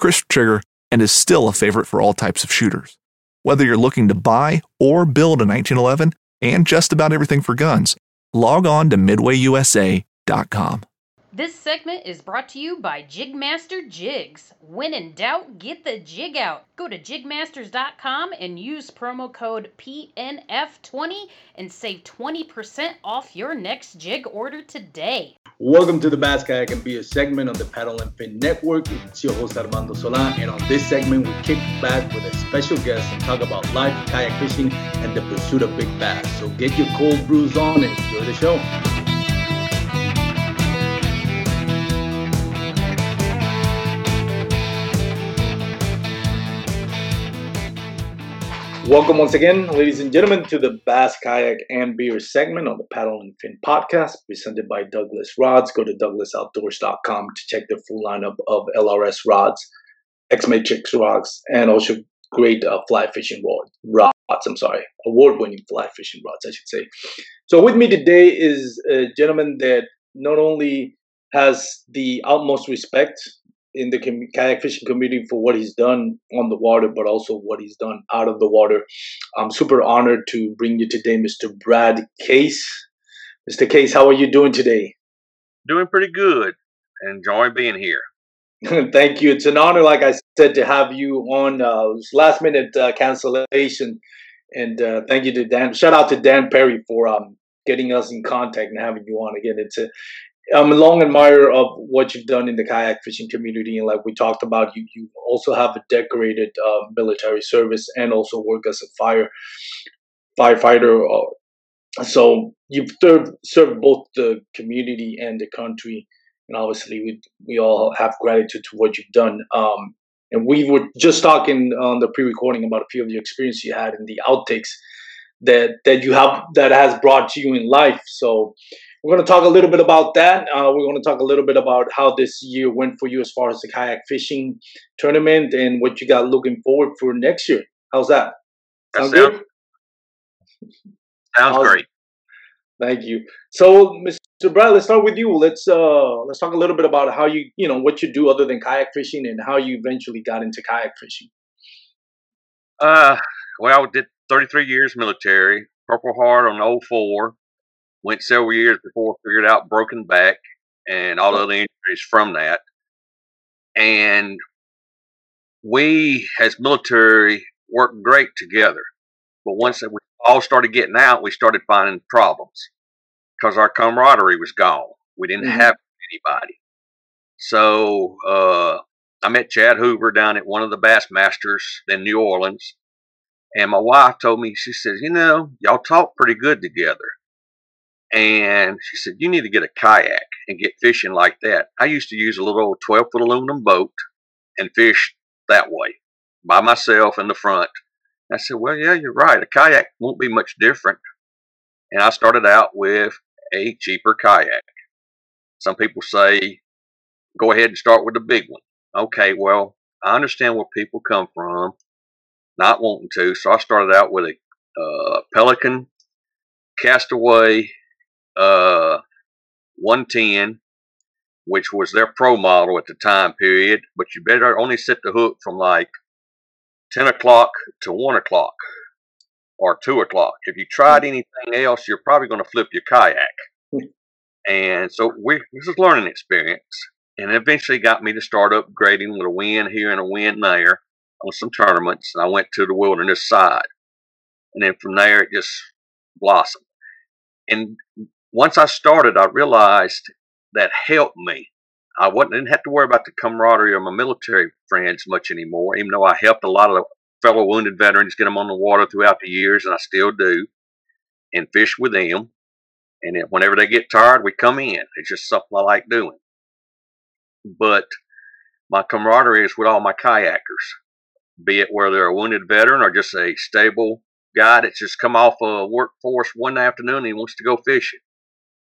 crisp trigger, and is still a favorite for all types of shooters. Whether you're looking to buy or build a 1911 and just about everything for guns, log on to midwayusa.com. This segment is brought to you by Jigmaster Jigs. When in doubt, get the jig out. Go to jigmasters.com and use promo code PNF20 and save 20% off your next jig order today. Welcome to the Bass Kayak and Beer segment on the Paddle and Fin Network. It's your host Armando Sola, and on this segment, we kick back with a special guest and talk about life, kayak fishing, and the pursuit of big bass. So get your cold brews on and enjoy the show. Welcome once again, ladies and gentlemen, to the Bass Kayak and Beer segment on the Paddle and Fin podcast, presented by Douglas Rods. Go to douglasoutdoors.com to check the full lineup of LRS rods, X Matrix rods, and also great uh, fly fishing rod, rods. I'm sorry, award-winning fly fishing rods, I should say. So with me today is a gentleman that not only has the utmost respect in the kayak fishing community for what he's done on the water, but also what he's done out of the water. I'm super honored to bring you today, Mr. Brad Case. Mr. Case, how are you doing today? Doing pretty good. Enjoy being here. Thank you. It's an honor, like I said, to have you on. Uh, last minute uh, cancellation, and uh, thank you to Dan. Shout out to Dan Perry for um, getting us in contact and having you on again. It's a I'm a long admirer of what you've done in the kayak fishing community, and like we talked about, you you also have a decorated uh, military service and also work as a fire firefighter. Uh, so you've served served both the community and the country, and obviously we we all have gratitude to what you've done. Um, and we were just talking on the pre-recording about a few of the experience you had in the outtakes that that you have that has brought to you in life. So we're going to talk a little bit about that. Uh, we're going to talk a little bit about how this year went for you as far as the kayak fishing tournament and what you got looking forward for next year. How's that? Sound good? Sounds great. Thank you. So, Mr. Brad, let's start with you. Let's uh, let's talk a little bit about how you you know what you do other than kayak fishing and how you eventually got into kayak fishing. Uh, well, I did 33 years military, Purple Heart on 04 Went several years before figured out broken back and all the other injuries from that. And we, as military, worked great together. But once we all started getting out, we started finding problems because our camaraderie was gone. We didn't mm-hmm. have anybody. So uh, I met Chad Hoover down at one of the Bassmasters in New Orleans. And my wife told me, she says, you know, y'all talk pretty good together. And she said, You need to get a kayak and get fishing like that. I used to use a little old 12 foot aluminum boat and fish that way by myself in the front. I said, Well, yeah, you're right. A kayak won't be much different. And I started out with a cheaper kayak. Some people say, Go ahead and start with the big one. Okay, well, I understand where people come from, not wanting to. So I started out with a uh, Pelican, Castaway, uh, 110, which was their pro model at the time period. But you better only set the hook from like 10 o'clock to 1 o'clock or 2 o'clock. If you tried anything else, you're probably going to flip your kayak. and so we, this is learning experience. And eventually got me to start upgrading with a win here and a win there on some tournaments. And I went to the wilderness side. And then from there, it just blossomed. And once I started, I realized that helped me. I wasn't, didn't have to worry about the camaraderie of my military friends much anymore, even though I helped a lot of fellow wounded veterans get them on the water throughout the years, and I still do, and fish with them. And whenever they get tired, we come in. It's just something I like doing. But my camaraderie is with all my kayakers, be it whether they're a wounded veteran or just a stable guy that's just come off a workforce one afternoon and he wants to go fishing.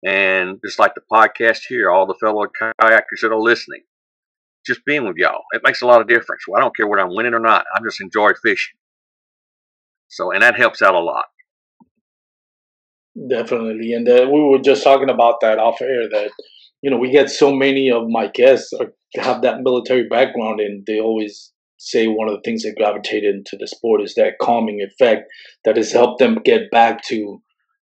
And just like the podcast here, all the fellow kayakers that are listening, just being with y'all, it makes a lot of difference. Well, I don't care whether I'm winning or not. I just enjoy fishing. So, and that helps out a lot. Definitely. And uh, we were just talking about that off air that, you know, we get so many of my guests have that military background and they always say one of the things that gravitated into the sport is that calming effect that has helped them get back to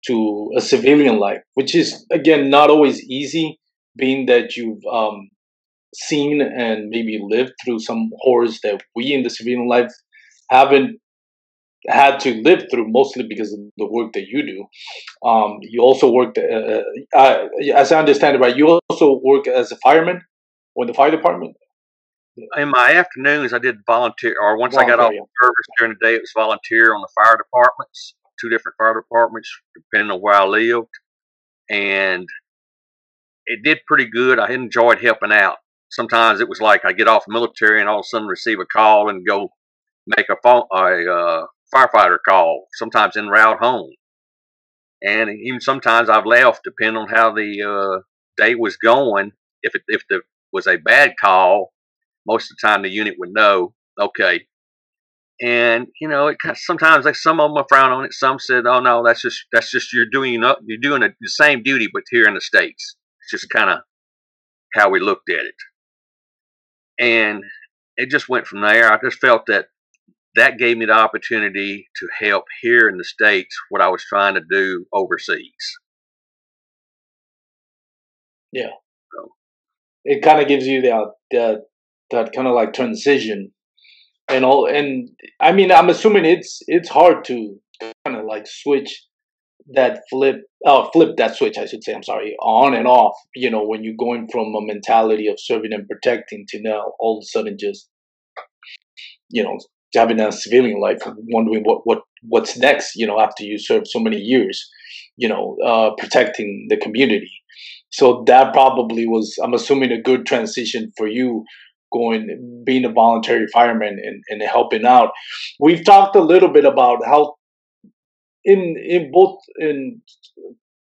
to a civilian life, which is again not always easy, being that you've um, seen and maybe lived through some horrors that we in the civilian life haven't had to live through, mostly because of the work that you do. Um, you also worked, uh, uh, as I understand it, right? You also work as a fireman or in the fire department. In my afternoons, I did volunteer, or once volunteer, I got off yeah. service during the day, it was volunteer on the fire departments two different fire departments, depending on where I lived. And it did pretty good. I enjoyed helping out. Sometimes it was like I get off military and all of a sudden receive a call and go make a phone a uh, firefighter call. Sometimes en route home, and even sometimes I've left depending on how the uh, day was going. If it if the was a bad call, most of the time the unit would know. Okay, and you know, it sometimes like some of them frown on it. Some said, "Oh no, that's just that's just you're doing you're doing a, the same duty, but here in the states." It's just kind of how we looked at it, and it just went from there. I just felt that that gave me the opportunity to help here in the states what I was trying to do overseas. Yeah, so. it kind of gives you that that that kind of like transition and all and i mean i'm assuming it's it's hard to kind of like switch that flip uh flip that switch i should say i'm sorry on and off you know when you're going from a mentality of serving and protecting to now all of a sudden just you know having a civilian life wondering what what what's next you know after you serve so many years you know uh protecting the community. So that probably was i'm assuming a good transition for you going being a voluntary fireman and, and helping out. We've talked a little bit about how in in both in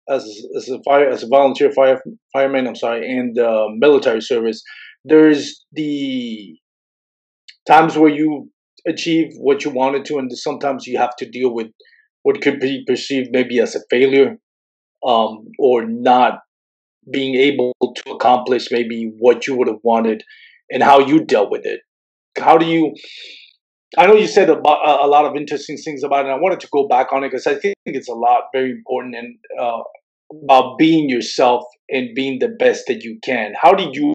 as as a fire as a volunteer fire fireman i'm sorry and uh, military service there's the times where you achieve what you wanted to and sometimes you have to deal with what could be perceived maybe as a failure um, or not being able to accomplish maybe what you would have wanted and how you dealt with it. How do you? I know you said a, a lot of interesting things about it. I wanted to go back on it because I think it's a lot very important and uh, about being yourself and being the best that you can. How did you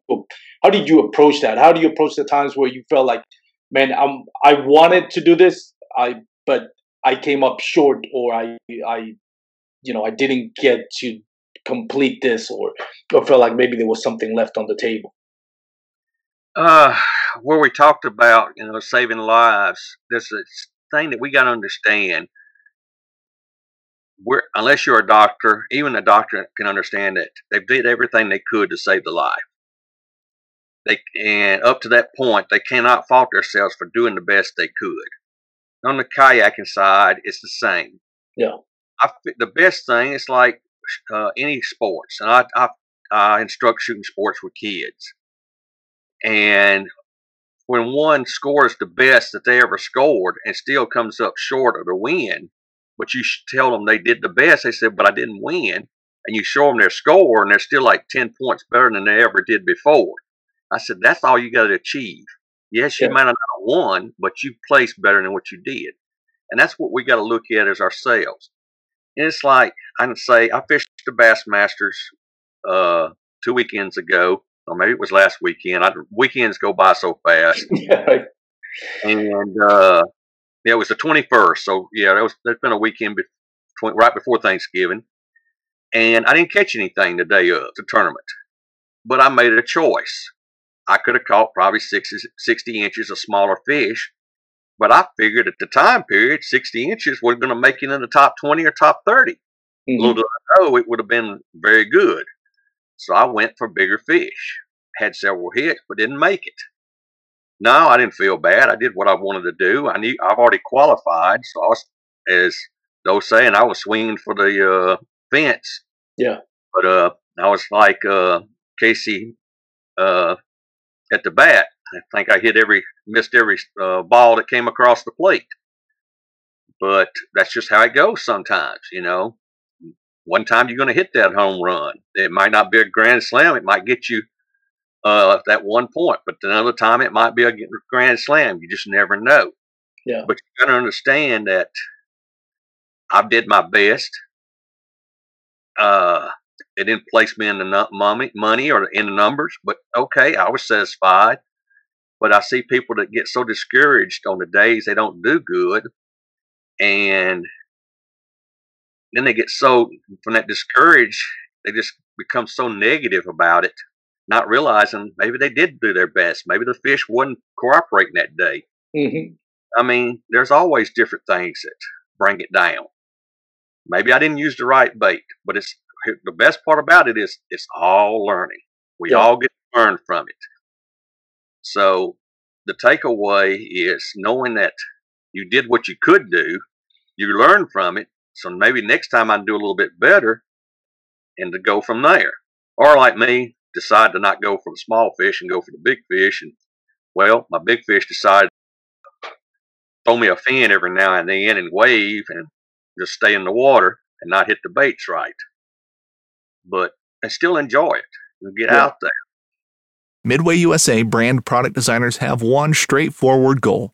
how did you approach that? How do you approach the times where you felt like, man, I'm I wanted to do this, I but I came up short, or I I you know I didn't get to complete this, or or felt like maybe there was something left on the table. Uh, where we talked about, you know, saving lives, there's a thing that we got to understand. We're, unless you're a doctor, even a doctor can understand that they did everything they could to save the life. They and up to that point, they cannot fault themselves for doing the best they could. On the kayaking side, it's the same. Yeah, I, the best thing is like uh, any sports, and I, I I instruct shooting sports with kids and when one scores the best that they ever scored and still comes up short of the win, but you tell them they did the best. They said, but I didn't win. And you show them their score, and they're still like 10 points better than they ever did before. I said, that's all you got to achieve. Yes, you yeah. might not have won, but you placed better than what you did. And that's what we got to look at as ourselves. And it's like, I can say, I fished the Bassmasters uh, two weekends ago, or maybe it was last weekend. I, weekends go by so fast. yeah. And uh, yeah, it was the 21st. So yeah, that was, there's been a weekend be- right before Thanksgiving. And I didn't catch anything the day of the tournament, but I made a choice. I could have caught probably 60, 60 inches of smaller fish, but I figured at the time period, 60 inches was going to make it in the top 20 or top 30. Mm-hmm. Little did I know it would have been very good. So I went for bigger fish. Had several hits, but didn't make it. No, I didn't feel bad. I did what I wanted to do. I knew I've already qualified, so I was, as those saying, I was swinging for the uh, fence. Yeah. But uh, I was like uh, Casey uh, at the bat. I think I hit every, missed every uh, ball that came across the plate. But that's just how it goes sometimes, you know. One time you're going to hit that home run. It might not be a grand slam. It might get you uh, that one point, but another time it might be a grand slam. You just never know. Yeah. But you got to understand that I did my best. Uh, it didn't place me in the money, money or in the numbers, but okay, I was satisfied. But I see people that get so discouraged on the days they don't do good, and then they get so from that discouraged, they just become so negative about it, not realizing maybe they did do their best. Maybe the fish wasn't cooperating that day. Mm-hmm. I mean, there's always different things that bring it down. Maybe I didn't use the right bait, but it's the best part about it is it's all learning. We yeah. all get to learn from it. So the takeaway is knowing that you did what you could do, you learn from it. So maybe next time I do a little bit better and to go from there. Or like me, decide to not go for the small fish and go for the big fish. And well, my big fish decided to throw me a fin every now and then and wave and just stay in the water and not hit the baits right but I still enjoy it and get yeah. out there. Midway USA brand product designers have one straightforward goal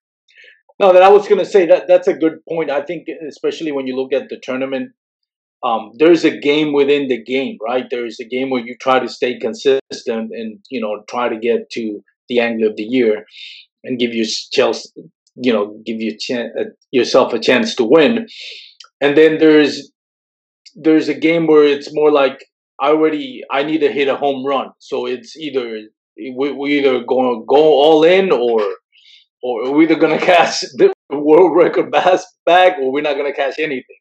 No, that I was going to say that that's a good point. I think, especially when you look at the tournament, um, there's a game within the game, right? There's a game where you try to stay consistent and you know try to get to the angler of the year and give you chance, you know, give you uh, yourself a chance to win. And then there's there's a game where it's more like I already I need to hit a home run. So it's either we we either going to go all in or or we're either gonna catch the world record bass bag or we're not gonna catch anything.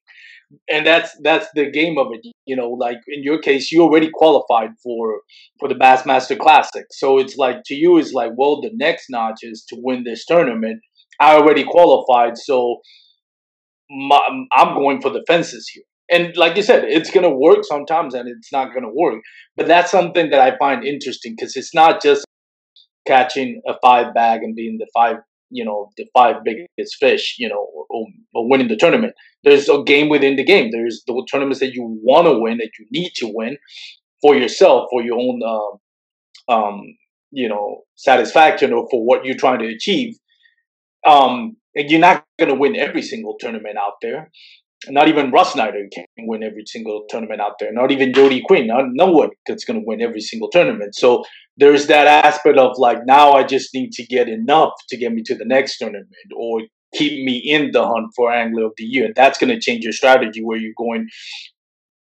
And that's that's the game of it. You know, like in your case, you already qualified for for the Bassmaster Classic. So it's like to you, it's like, well, the next notch is to win this tournament. I already qualified, so my, I'm going for the fences here and like you said it's going to work sometimes and it's not going to work but that's something that i find interesting because it's not just catching a five bag and being the five you know the five biggest fish you know or, or winning the tournament. There's a game within the game. There's the tournaments that you want to win that you need to win for yourself for your own uh, um you know satisfaction or for what you're trying to achieve. Um and you're not going to win every single tournament out there not even Russ Snyder can win every single tournament out there. Not even Jody Queen. Not, no one that's going to win every single tournament. So there's that aspect of like now I just need to get enough to get me to the next tournament or keep me in the hunt for Angler of the Year. That's going to change your strategy where you're going.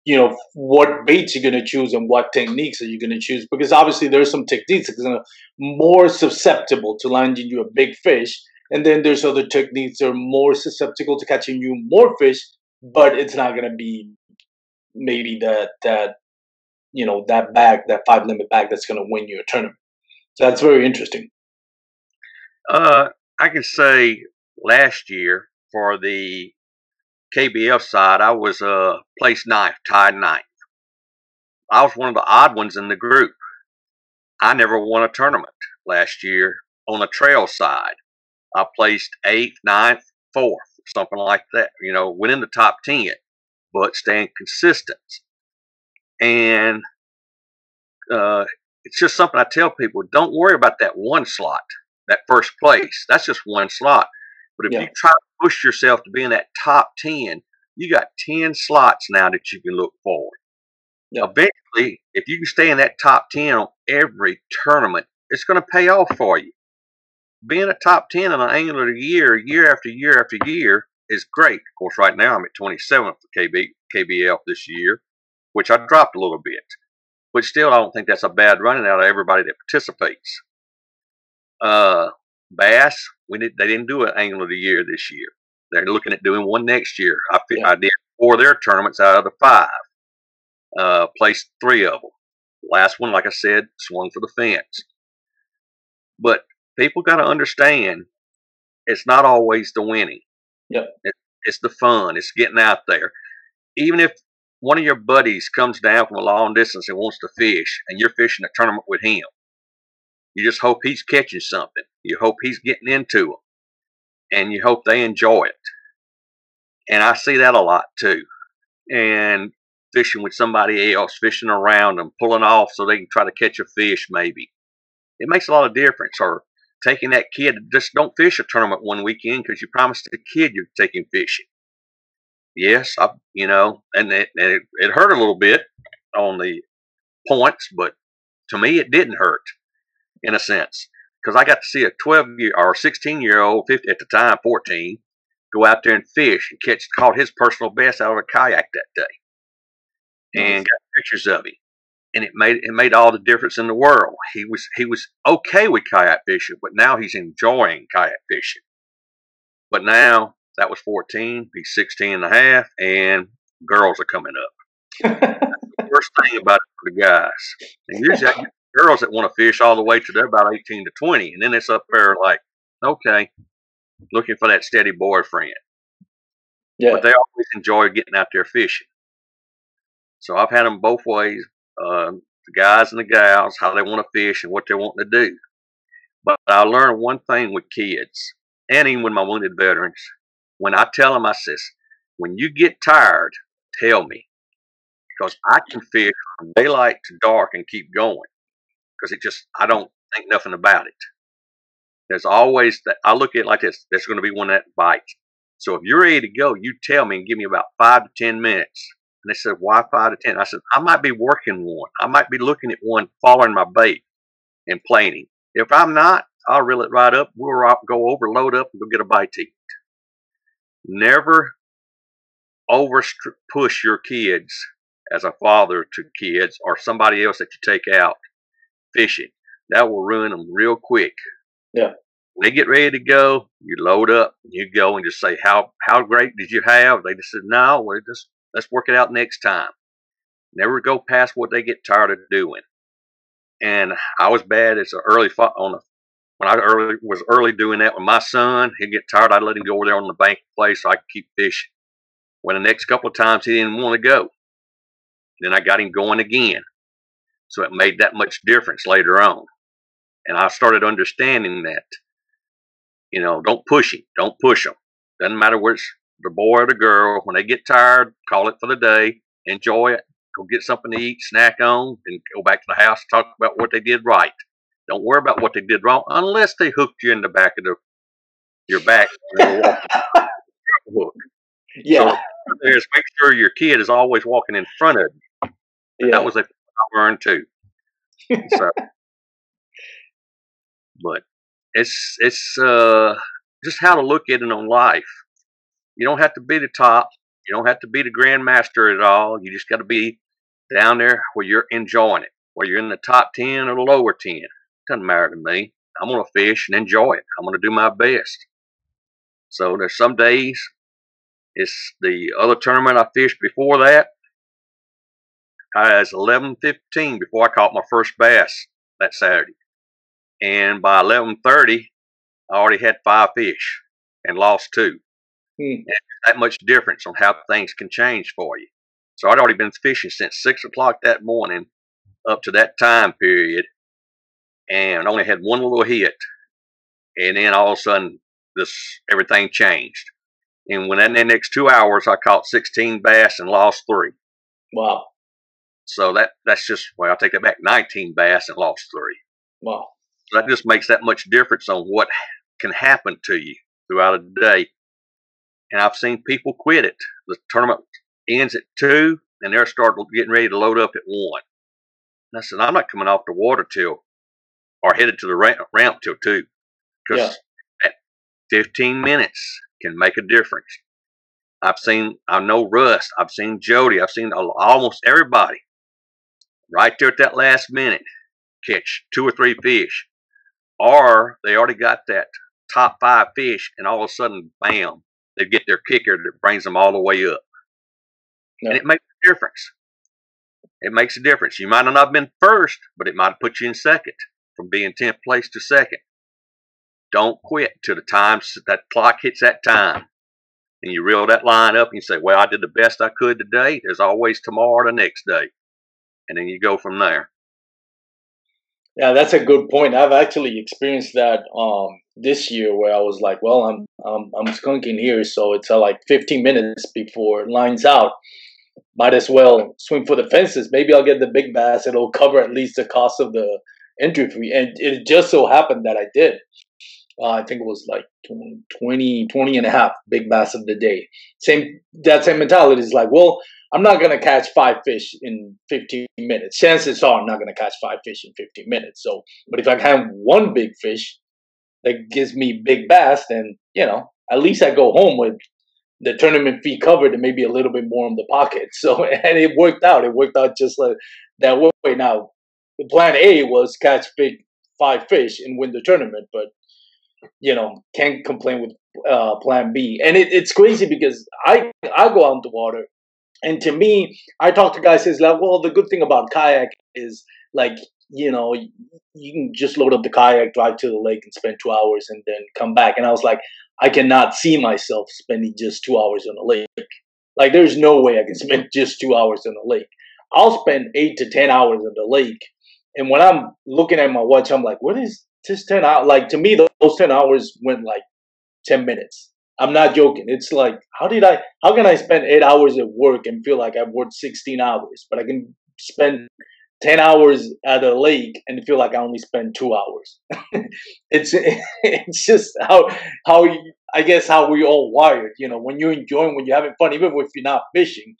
You know what baits you're going to choose and what techniques are you going to choose because obviously there's some techniques that are more susceptible to landing you a big fish, and then there's other techniques that are more susceptible to catching you more fish but it's not going to be maybe that that you know that bag, that five limit bag that's going to win you a tournament. So that's very interesting. Uh, I can say last year for the KBF side, I was uh placed ninth, tied ninth. I was one of the odd ones in the group. I never won a tournament last year on the trail side. I placed eighth, ninth, fourth, something like that. You know, went in the top ten, but staying consistent. And uh, it's just something I tell people: don't worry about that one slot, that first place. That's just one slot. But if yeah. you try to push yourself to be in that top ten, you got ten slots now that you can look forward. Yeah. Eventually, if you can stay in that top ten on every tournament, it's going to pay off for you. Being a top ten in an angular year, year after year after year, is great. Of course, right now I'm at 27th for KB, KBF this year, which I dropped a little bit. But still, I don't think that's a bad running out of everybody that participates. Uh, Bass, we did, they didn't do an angle of the year this year. They're looking at doing one next year. I, yeah. I did four of their tournaments out of the five. Uh, placed three of them. Last one, like I said, swung for the fence. But people got to understand it's not always the winning. Yep. It, it's the fun. It's getting out there. Even if one of your buddies comes down from a long distance and wants to fish, and you're fishing a tournament with him, you just hope he's catching something. You hope he's getting into them, and you hope they enjoy it. And I see that a lot too. And fishing with somebody else, fishing around them, pulling off so they can try to catch a fish, maybe. It makes a lot of difference. Or taking that kid, just don't fish a tournament one weekend because you promised the kid you're taking fishing. Yes, I, you know, and it, it, it hurt a little bit on the points, but to me, it didn't hurt in a sense because I got to see a 12 year or 16 year old, 50 at the time, 14, go out there and fish and catch, caught his personal best out of a kayak that day, and got pictures of him, and it made it made all the difference in the world. He was he was okay with kayak fishing, but now he's enjoying kayak fishing. But now that was 14, he's 16 and a half, and girls are coming up. the worst thing about it for the guys. And usually girls that want to fish all the way to they're about 18 to 20. And then it's up there like, okay, looking for that steady boyfriend. Yeah. But they always enjoy getting out there fishing. So I've had them both ways uh, the guys and the gals, how they want to fish and what they're wanting to do. But I learned one thing with kids, and even with my wounded veterans. When I tell them, I says, when you get tired, tell me. Because I can fish from daylight to dark and keep going because it just I don't think nothing about it. There's always that I look at it like this. There's going to be one that bites. So if you're ready to go, you tell me and give me about five to ten minutes. And they said, why five to ten? I said, I might be working one. I might be looking at one, following my bait and planing. If I'm not, I'll reel it right up. We'll go over, load up, and go get a bite to eat. Never over push your kids as a father to kids or somebody else that you take out fishing. That will ruin them real quick. Yeah. When they get ready to go, you load up, you go and just say, How how great did you have? They just said, No, we're just let's work it out next time. Never go past what they get tired of doing. And I was bad as an early on a when I early was early doing that with my son, he'd get tired. I'd let him go over there on the bank place so I could keep fishing. When the next couple of times he didn't want to go, then I got him going again. So it made that much difference later on. And I started understanding that, you know, don't push him, don't push him. Doesn't matter which the boy or the girl. When they get tired, call it for the day, enjoy it, go get something to eat, snack on, and go back to the house, talk about what they did right. Don't worry about what they did wrong unless they hooked you in the back of the your back. hook. Yeah. So, there's make sure your kid is always walking in front of you. Yeah. That was a I learned too. So, but it's it's uh, just how to look at it on life. You don't have to be the top. You don't have to be the grandmaster at all. You just got to be down there where you're enjoying it, where you're in the top ten or the lower ten. Doesn't matter to me. I'm gonna fish and enjoy it. I'm gonna do my best. So there's some days It's the other tournament I fished before that. I was 11:15 before I caught my first bass that Saturday, and by 11:30, I already had five fish and lost two. Hmm. that much difference on how things can change for you. So I'd already been fishing since six o'clock that morning up to that time period, and only had one little hit. And then all of a sudden, this everything changed. And within the next two hours, I caught 16 bass and lost three. Wow. So that that's just well, I take that back. 19 bass and lost three. Wow. So that just makes that much difference on what can happen to you throughout a day. And I've seen people quit it. The tournament ends at two, and they're starting getting ready to load up at one. And I said, I'm not coming off the water till or headed to the ramp, ramp till two, because yeah. 15 minutes can make a difference. I've seen, I know Russ, I've seen Jody, I've seen almost everybody right there at that last minute catch two or three fish, or they already got that top five fish, and all of a sudden, bam, they get their kicker that brings them all the way up. Yeah. And it makes a difference. It makes a difference. You might not have been first, but it might have put you in second from being 10th place to second. Don't quit till the time that clock hits that time. And you reel that line up and you say, Well, I did the best I could today. There's always tomorrow the next day. And then you go from there. Yeah, that's a good point. I've actually experienced that um, this year where I was like, well, I'm I'm, I'm skunking here, so it's uh, like 15 minutes before lines out. Might as well swing for the fences. Maybe I'll get the big bass. It'll cover at least the cost of the entry fee. And it just so happened that I did. Uh, I think it was like 20, 20 and a half big bass of the day. Same that same mentality is like, well, I'm not gonna catch five fish in 15 minutes. Chances are I'm not gonna catch five fish in 15 minutes. So, but if I can have one big fish that gives me big bass, then you know at least I go home with the tournament fee covered and maybe a little bit more in the pocket. So, and it worked out. It worked out just like that way. Now, the plan A was catch big five fish and win the tournament, but you know can't complain with uh, plan B. And it, it's crazy because I I go out in the water and to me, I talk to guys says like, well, the good thing about kayak is like you know you can just load up the kayak, drive to the lake, and spend two hours, and then come back. And I was like, I cannot see myself spending just two hours on a lake. Like, there's no way I can spend just two hours on a lake. I'll spend eight to ten hours on the lake, and when I'm looking at my watch, I'm like, what is this ten hours? Like to me, those ten hours went like ten minutes. I'm not joking. It's like, how did I, how can I spend eight hours at work and feel like I've worked 16 hours, but I can spend 10 hours at a lake and feel like I only spent two hours. it's, it's just how, how, I guess how we all wired, you know, when you're enjoying, when you're having fun, even if you're not fishing,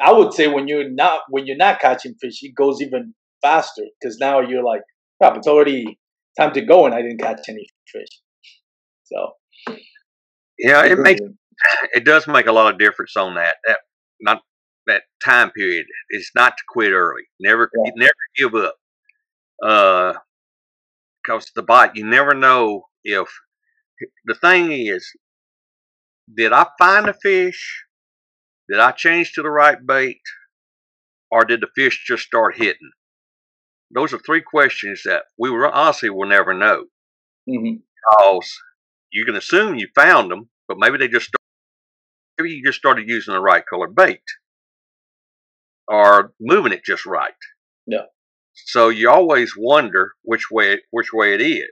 I would say when you're not, when you're not catching fish, it goes even faster because now you're like, crap, it's already time to go and I didn't catch any fish. So yeah, it makes it does make a lot of difference on that. That not that time period is not to quit early. Never yeah. never give up. Uh, because the bite, you never know if the thing is, did I find a fish? Did I change to the right bait? Or did the fish just start hitting? Those are three questions that we honestly will never know. Mm-hmm. Because you can assume you found them, but maybe they just maybe you just started using the right color bait or moving it just right. Yeah. So you always wonder which way which way it is.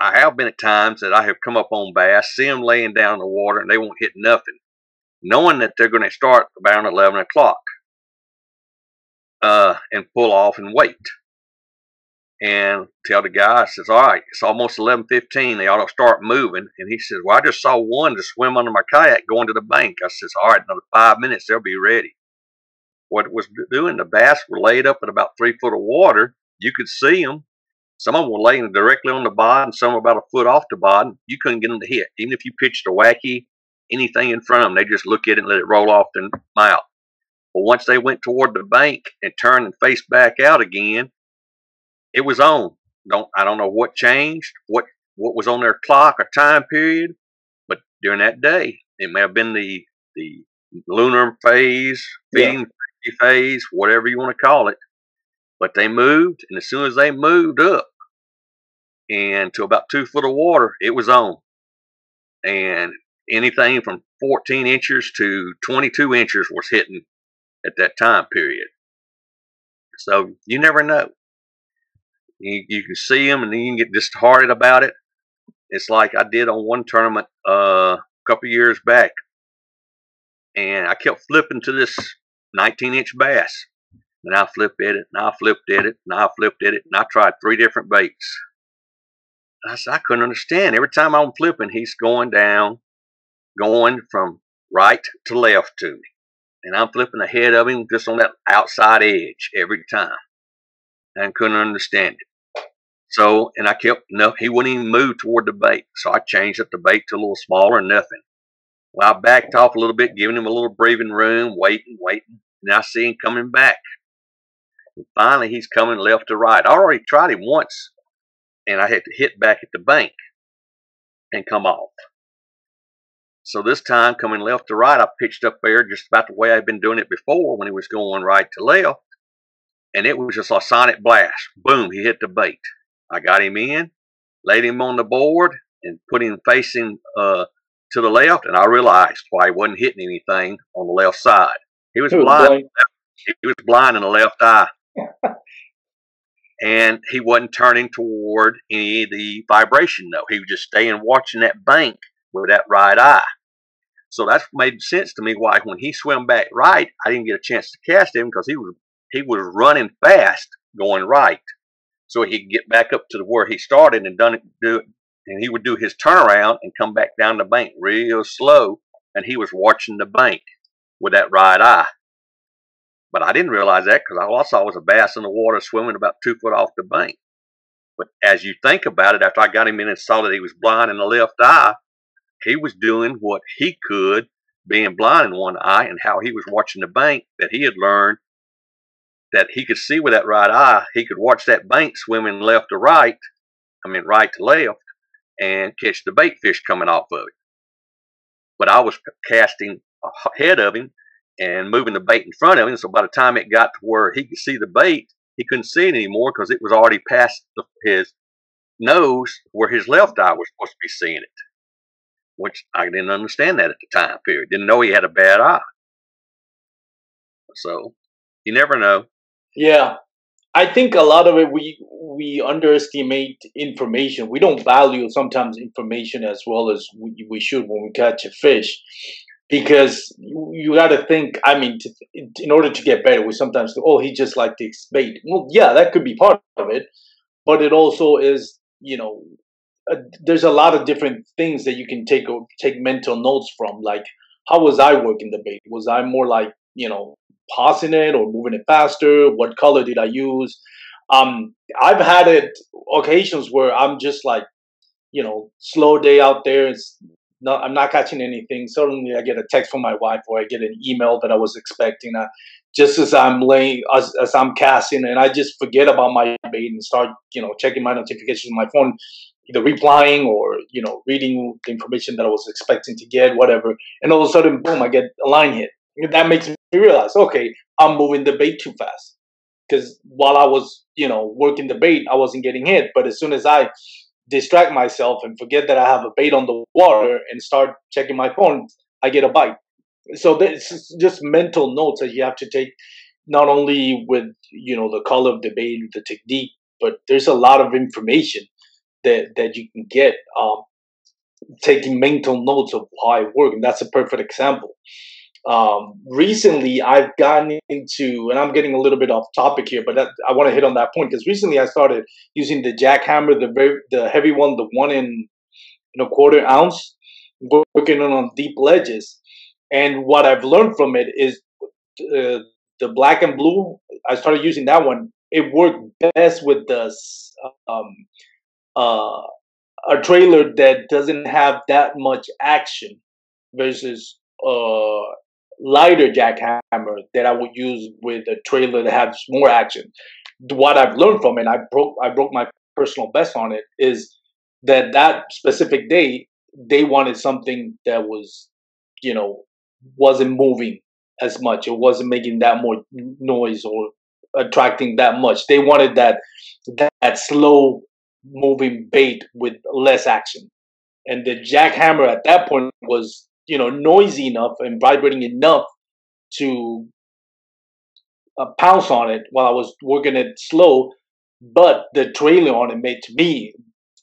I have been at times that I have come up on bass, see them laying down in the water, and they won't hit nothing, knowing that they're going to start about eleven o'clock, uh, and pull off and wait and tell the guy, I says, all right, it's almost 11.15. They ought to start moving. And he says, well, I just saw one to swim under my kayak going to the bank. I says, all right, another five minutes, they'll be ready. What it was doing, the bass were laid up in about three foot of water. You could see them. Some of them were laying directly on the bottom, some about a foot off the bottom. You couldn't get them to hit. Even if you pitched a wacky, anything in front of them, they just look at it and let it roll off their mouth. But once they went toward the bank and turned and faced back out again, it was on. Don't I don't know what changed, what what was on their clock or time period, but during that day, it may have been the the lunar phase, feeding yeah. phase, whatever you want to call it. But they moved, and as soon as they moved up and to about two foot of water, it was on. And anything from 14 inches to 22 inches was hitting at that time period. So you never know. You, you can see them and you can get disheartened about it. It's like I did on one tournament uh, a couple years back. And I kept flipping to this 19 inch bass. And I flipped at it, and I flipped at it, and I flipped at it, and I tried three different baits. I said, I couldn't understand. Every time I'm flipping, he's going down, going from right to left to me. And I'm flipping ahead of him just on that outside edge every time. And couldn't understand it. So, and I kept, no, he wouldn't even move toward the bait. So I changed up the bait to a little smaller, nothing. Well, I backed off a little bit, giving him a little breathing room, waiting, waiting. And I see him coming back. And finally, he's coming left to right. I already tried him once, and I had to hit back at the bank and come off. So this time, coming left to right, I pitched up there just about the way I'd been doing it before when he was going right to left. And it was just a sonic blast. Boom, he hit the bait. I got him in, laid him on the board, and put him facing uh, to the left. And I realized why he wasn't hitting anything on the left side. He was, he was blind. blind. He was blind in the left eye. and he wasn't turning toward any of the vibration though. He was just staying watching that bank with that right eye. So that made sense to me why when he swam back right, I didn't get a chance to cast him because he was he was running fast going right. So he could get back up to where he started and done it do it and he would do his turnaround and come back down the bank real slow and he was watching the bank with that right eye. But I didn't realize that because all I saw was a bass in the water swimming about two foot off the bank. But as you think about it, after I got him in and saw that he was blind in the left eye, he was doing what he could, being blind in one eye, and how he was watching the bank that he had learned that he could see with that right eye. He could watch that bank swimming left to right, I mean right to left, and catch the bait fish coming off of it. But I was casting ahead of him and moving the bait in front of him. So by the time it got to where he could see the bait, he couldn't see it anymore because it was already past the, his nose where his left eye was supposed to be seeing it which I didn't understand that at the time period. Didn't know he had a bad eye. So you never know. Yeah. I think a lot of it we we underestimate information. We don't value sometimes information as well as we, we should when we catch a fish, because you, got to think. I mean, to, in order to get better, we sometimes go, "Oh, he just like to bait." Well, yeah, that could be part of it, but it also is, you know, there's a lot of different things that you can take take mental notes from. Like, how was I working the bait? Was I more like you know pausing it or moving it faster? What color did I use? Um, I've had it occasions where I'm just like, you know, slow day out there. It's not, I'm not catching anything. Suddenly, I get a text from my wife or I get an email that I was expecting. Uh, just as I'm laying, as, as I'm casting, and I just forget about my bait and start, you know, checking my notifications on my phone either replying or you know reading the information that I was expecting to get, whatever. And all of a sudden, boom, I get a line hit. That makes me realize, okay, I'm moving the bait too fast. Because while I was, you know, working the bait, I wasn't getting hit. But as soon as I distract myself and forget that I have a bait on the water and start checking my phone, I get a bite. So it's just mental notes that you have to take, not only with you know the color of the bait, the technique, but there's a lot of information that that you can get um, taking mental notes of how I work, and that's a perfect example. Um, recently, I've gotten into, and I'm getting a little bit off topic here, but that, I want to hit on that point because recently I started using the jackhammer, the very the heavy one, the one in, in a quarter ounce, working on, deep ledges. And what I've learned from it is uh, the black and blue. I started using that one. It worked best with the um, uh, a trailer that doesn't have that much action versus a lighter jackhammer that I would use with a trailer that has more action. What I've learned from it, I broke I broke my personal best on it, is that that specific day they wanted something that was, you know, wasn't moving as much. It wasn't making that more noise or attracting that much. They wanted that that, that slow moving bait with less action. And the jackhammer at that point was, you know, noisy enough and vibrating enough to uh, pounce on it while I was working it slow. But the trailer on it made to me,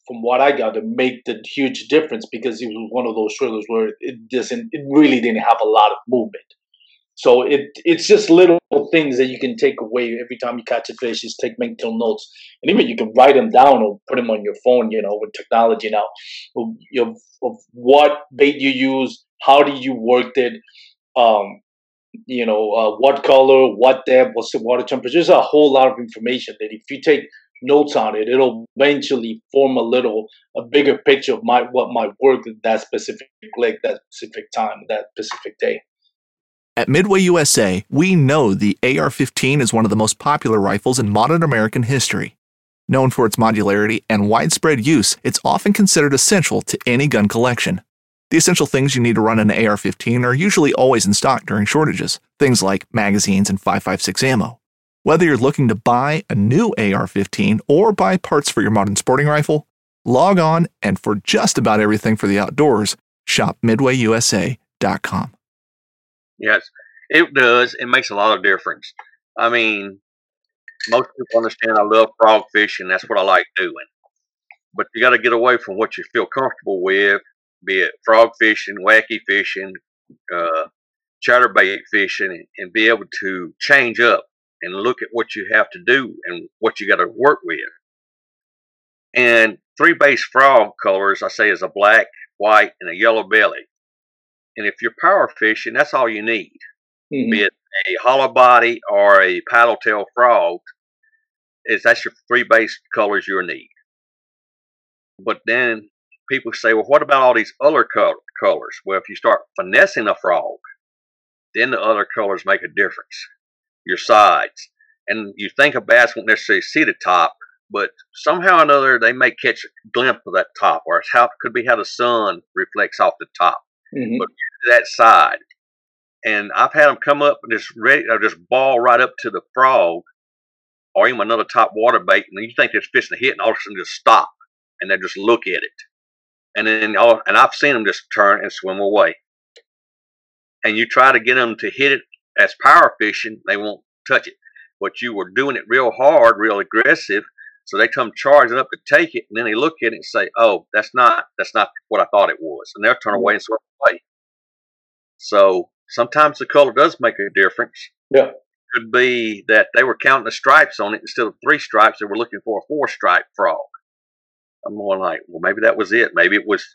from what I got, to make the huge difference because it was one of those trailers where it doesn't, it really didn't have a lot of movement. So it it's just little things that you can take away every time you catch a fish. Just take mental notes, and even you can write them down or put them on your phone. You know, with technology now, know, of what bait you use, how do you work it, um, you know, uh, what color, what depth, what's the water temperature. There's a whole lot of information that if you take notes on it, it'll eventually form a little a bigger picture of my what might work at that specific lake, that specific time, that specific day. At Midway USA, we know the AR 15 is one of the most popular rifles in modern American history. Known for its modularity and widespread use, it's often considered essential to any gun collection. The essential things you need to run an AR 15 are usually always in stock during shortages, things like magazines and 5.56 ammo. Whether you're looking to buy a new AR 15 or buy parts for your modern sporting rifle, log on and for just about everything for the outdoors, shop midwayusa.com. Yes, it does. It makes a lot of difference. I mean, most people understand I love frog fishing. That's what I like doing. But you got to get away from what you feel comfortable with, be it frog fishing, wacky fishing, uh, chatterbait fishing, and be able to change up and look at what you have to do and what you got to work with. And three base frog colors, I say, is a black, white, and a yellow belly. And if you're power fishing, that's all you need. Mm-hmm. Be it a hollow body or a paddle tail frog, is that's your three base colors you need. But then people say, well, what about all these other color, colors? Well, if you start finessing a frog, then the other colors make a difference. Your sides. And you think a bass won't necessarily see the top, but somehow or another they may catch a glimpse of that top, or it's how it could be how the sun reflects off the top. Mm-hmm. But that side. And I've had them come up and just ready, or just ball right up to the frog, or even another top water bait, and you think they're fishing to hit, and all of a sudden just stop, and they just look at it, and then all, and I've seen them just turn and swim away. And you try to get them to hit it as power fishing, they won't touch it. But you were doing it real hard, real aggressive, so they come charging up to take it, and then they look at it and say, "Oh, that's not that's not what I thought it was," and they'll turn mm-hmm. away and swim away. So sometimes the color does make a difference. Yeah. Could be that they were counting the stripes on it instead of three stripes, they were looking for a four stripe frog. I'm more like, well, maybe that was it. Maybe it was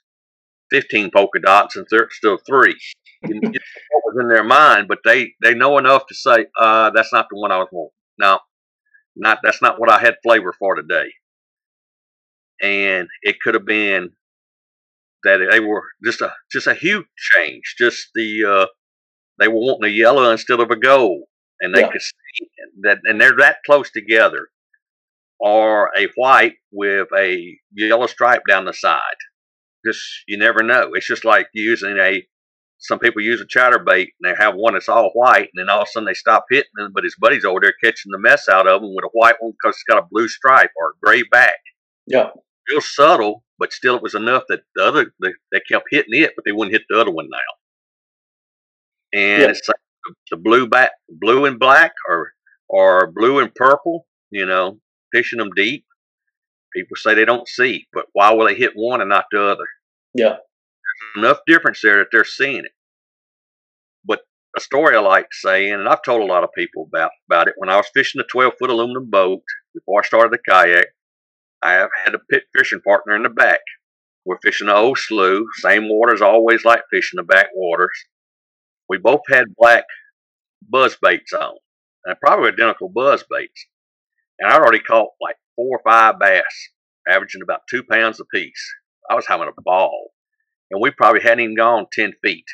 15 polka dots and th- still three. what was in their mind, but they, they know enough to say, uh, that's not the one I was wanting. No, not that's not what I had flavor for today. And it could have been that they were just a just a huge change. Just the uh, they were wanting a yellow instead of a gold, and they yeah. could see that, and they're that close together. Or a white with a yellow stripe down the side. Just you never know. It's just like using a. Some people use a chatterbait and they have one that's all white, and then all of a sudden they stop hitting them, but his buddy's over there catching the mess out of them with a white one because it's got a blue stripe or a gray back. Yeah, real subtle, but still it was enough that the other they, they kept hitting it, but they wouldn't hit the other one now. And yeah. it's like the blue back, blue and black, or or blue and purple. You know, fishing them deep. People say they don't see, but why will they hit one and not the other? Yeah, There's enough difference there that they're seeing it. But a story I like saying, and I've told a lot of people about about it. When I was fishing a 12 foot aluminum boat before I started the kayak, I have had a pit fishing partner in the back. We're fishing the old slough, same waters, always like fishing the backwaters. We both had black buzz baits on, and probably identical buzz baits. And I'd already caught like four or five bass, averaging about two pounds apiece. I was having a ball. And we probably hadn't even gone 10 feet.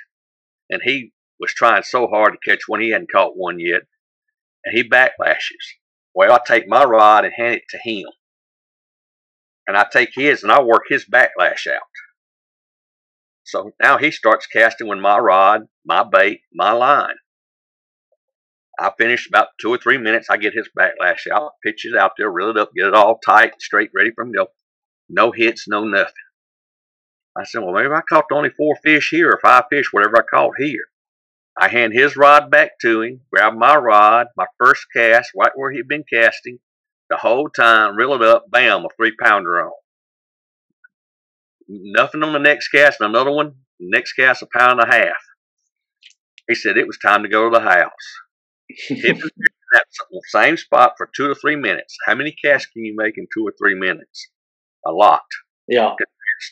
And he was trying so hard to catch one. He hadn't caught one yet. And he backlashes. Well, I take my rod and hand it to him and I take his and I work his backlash out. So now he starts casting with my rod, my bait, my line. I finish about two or three minutes. I get his backlash out, oh. pitch it out there, reel it up, get it all tight, straight, ready for him to go. No hits, no nothing. I said, well, maybe I caught only four fish here or five fish, whatever I caught here. I hand his rod back to him, grab my rod, my first cast, right where he'd been casting, the whole time, reel it up, bam, a three pounder on. Nothing on the next cast, another one, next cast, a pound and a half. He said it was time to go to the house. Hit that same spot for two to three minutes. How many casts can you make in two or three minutes? A lot. Yeah.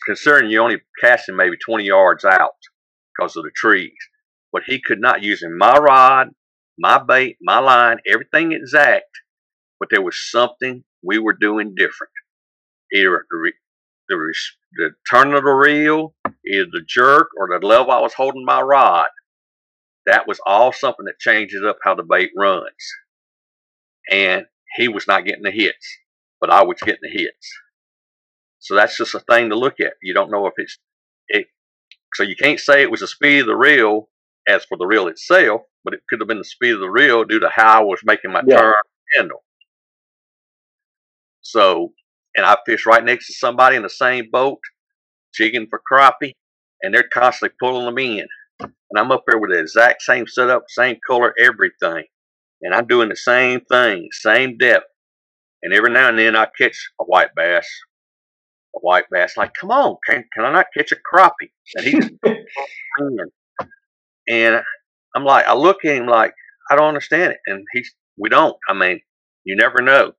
Considering you only casting maybe 20 yards out because of the trees. But he could not using my rod, my bait, my line, everything exact. But there was something we were doing different. Either the, the, the turn of the reel, either the jerk or the level I was holding my rod that was all something that changes up how the bait runs. And he was not getting the hits, but I was getting the hits. So that's just a thing to look at. You don't know if it's it. So you can't say it was the speed of the reel as for the reel itself, but it could have been the speed of the reel due to how I was making my yeah. turn handle. So, and I fish right next to somebody in the same boat, jigging for crappie, and they're constantly pulling them in. And I'm up there with the exact same setup, same color, everything. And I'm doing the same thing, same depth. And every now and then I catch a white bass. A white bass, like, come on, can, can I not catch a crappie? And he's and I'm like, I look at him like, I don't understand it. And he's, we don't. I mean, you never know.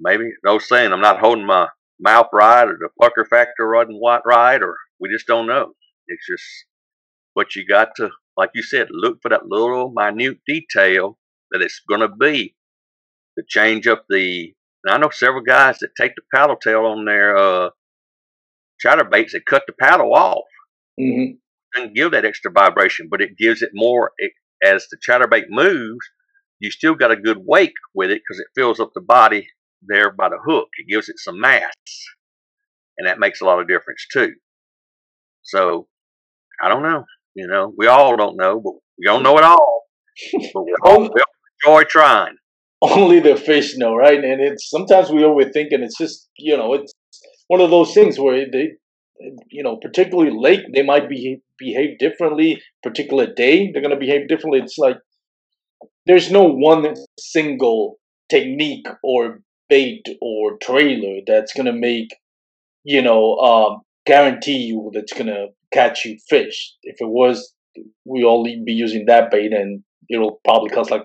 Maybe those saying I'm not holding my mouth right or the pucker factor wasn't right or we just don't know. It's just but you got to, like you said, look for that little minute detail that it's going to be to change up the. I know several guys that take the paddle tail on their uh, chatterbaits that cut the paddle off. Mm-hmm. Doesn't give that extra vibration, but it gives it more it, as the chatter chatterbait moves. You still got a good wake with it because it fills up the body there by the hook. It gives it some mass, and that makes a lot of difference too. So I don't know. You know, we all don't know, but we don't know it all. But we all, we all enjoy trying. Only the fish know, right? And it's sometimes we overthink, and it's just you know, it's one of those things where they, you know, particularly late, they might be behave differently. Particular day, they're gonna behave differently. It's like there's no one single technique or bait or trailer that's gonna make you know um, guarantee you that's gonna catch you fish. If it was, we only be using that bait, and it'll probably cost like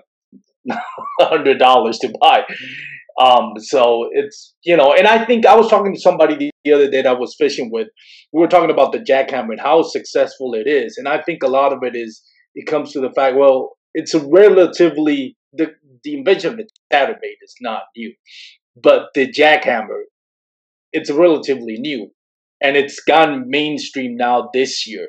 hundred dollars to buy. Um, so it's you know, and I think I was talking to somebody the, the other day that I was fishing with. We were talking about the jackhammer and how successful it is, and I think a lot of it is it comes to the fact. Well, it's a relatively the the invention of the chatterbait is not new, but the jackhammer it's relatively new and it's gone mainstream now this year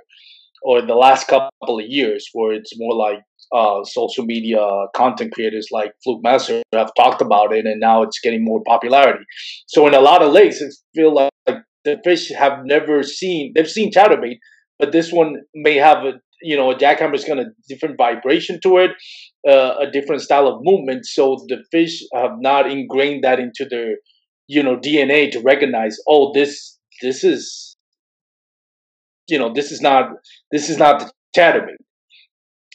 or the last couple of years where it's more like uh, social media content creators like Flukemaster have talked about it, and now it's getting more popularity. So in a lot of lakes, it feel like, like the fish have never seen they've seen chatterbait, but this one may have a you know a jackhammer is to different vibration to it, uh, a different style of movement. So the fish have not ingrained that into their you know DNA to recognize oh this this is you know this is not this is not the chatterbait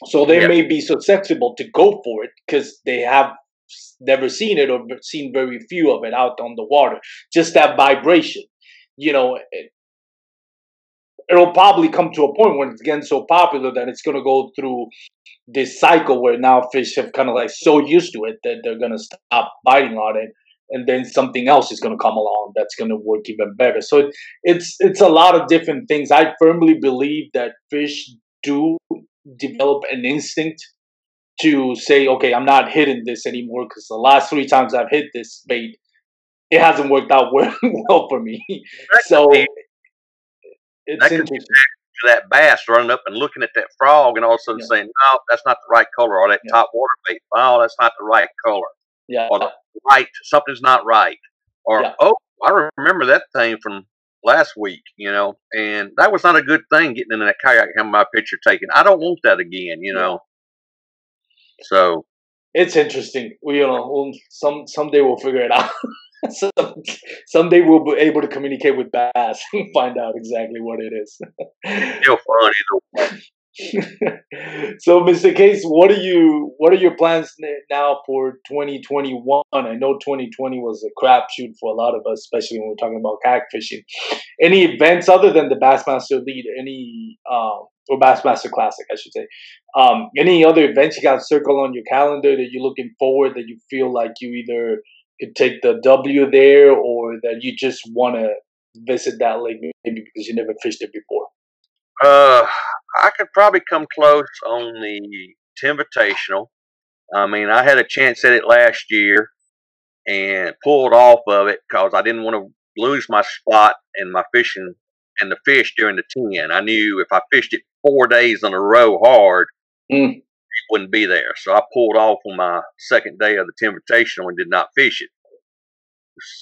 so they yep. may be susceptible to go for it because they have never seen it or seen very few of it out on the water just that vibration you know it, it'll probably come to a point when it's getting so popular that it's going to go through this cycle where now fish have kind of like so used to it that they're going to stop biting on it and then something else is going to come along that's going to work even better. So it, it's it's a lot of different things. I firmly believe that fish do develop an instinct to say, okay, I'm not hitting this anymore because the last three times I've hit this bait, it hasn't worked out well for me. so it's interesting. That bass running up and looking at that frog and all of a sudden yeah. saying, "No, that's not the right color," or that yeah. top water bait, "Oh, that's not the right color." Yeah. Or right, something's not right. Or, yeah. oh, I remember that thing from last week, you know, and that was not a good thing getting in that kayak having my picture taken. I don't want that again, you know. So it's interesting. We you know we'll, some someday we'll figure it out. some, someday we'll be able to communicate with Bass and find out exactly what it is. still fun either way. so, Mr. Case, what are you? What are your plans now for 2021? I know 2020 was a crapshoot for a lot of us, especially when we're talking about kayak fishing. Any events other than the Bassmaster Lead? Any um, or Bassmaster Classic, I should say. Um, any other events you got circled on your calendar that you're looking forward that you feel like you either could take the W there or that you just want to visit that lake maybe because you never fished it before? Uh, I could probably come close on the Invitational. I mean, I had a chance at it last year and pulled off of it because I didn't want to lose my spot and my fishing and the fish during the 10. I knew if I fished it four days in a row hard, mm. it wouldn't be there. So I pulled off on my second day of the Invitational and did not fish it.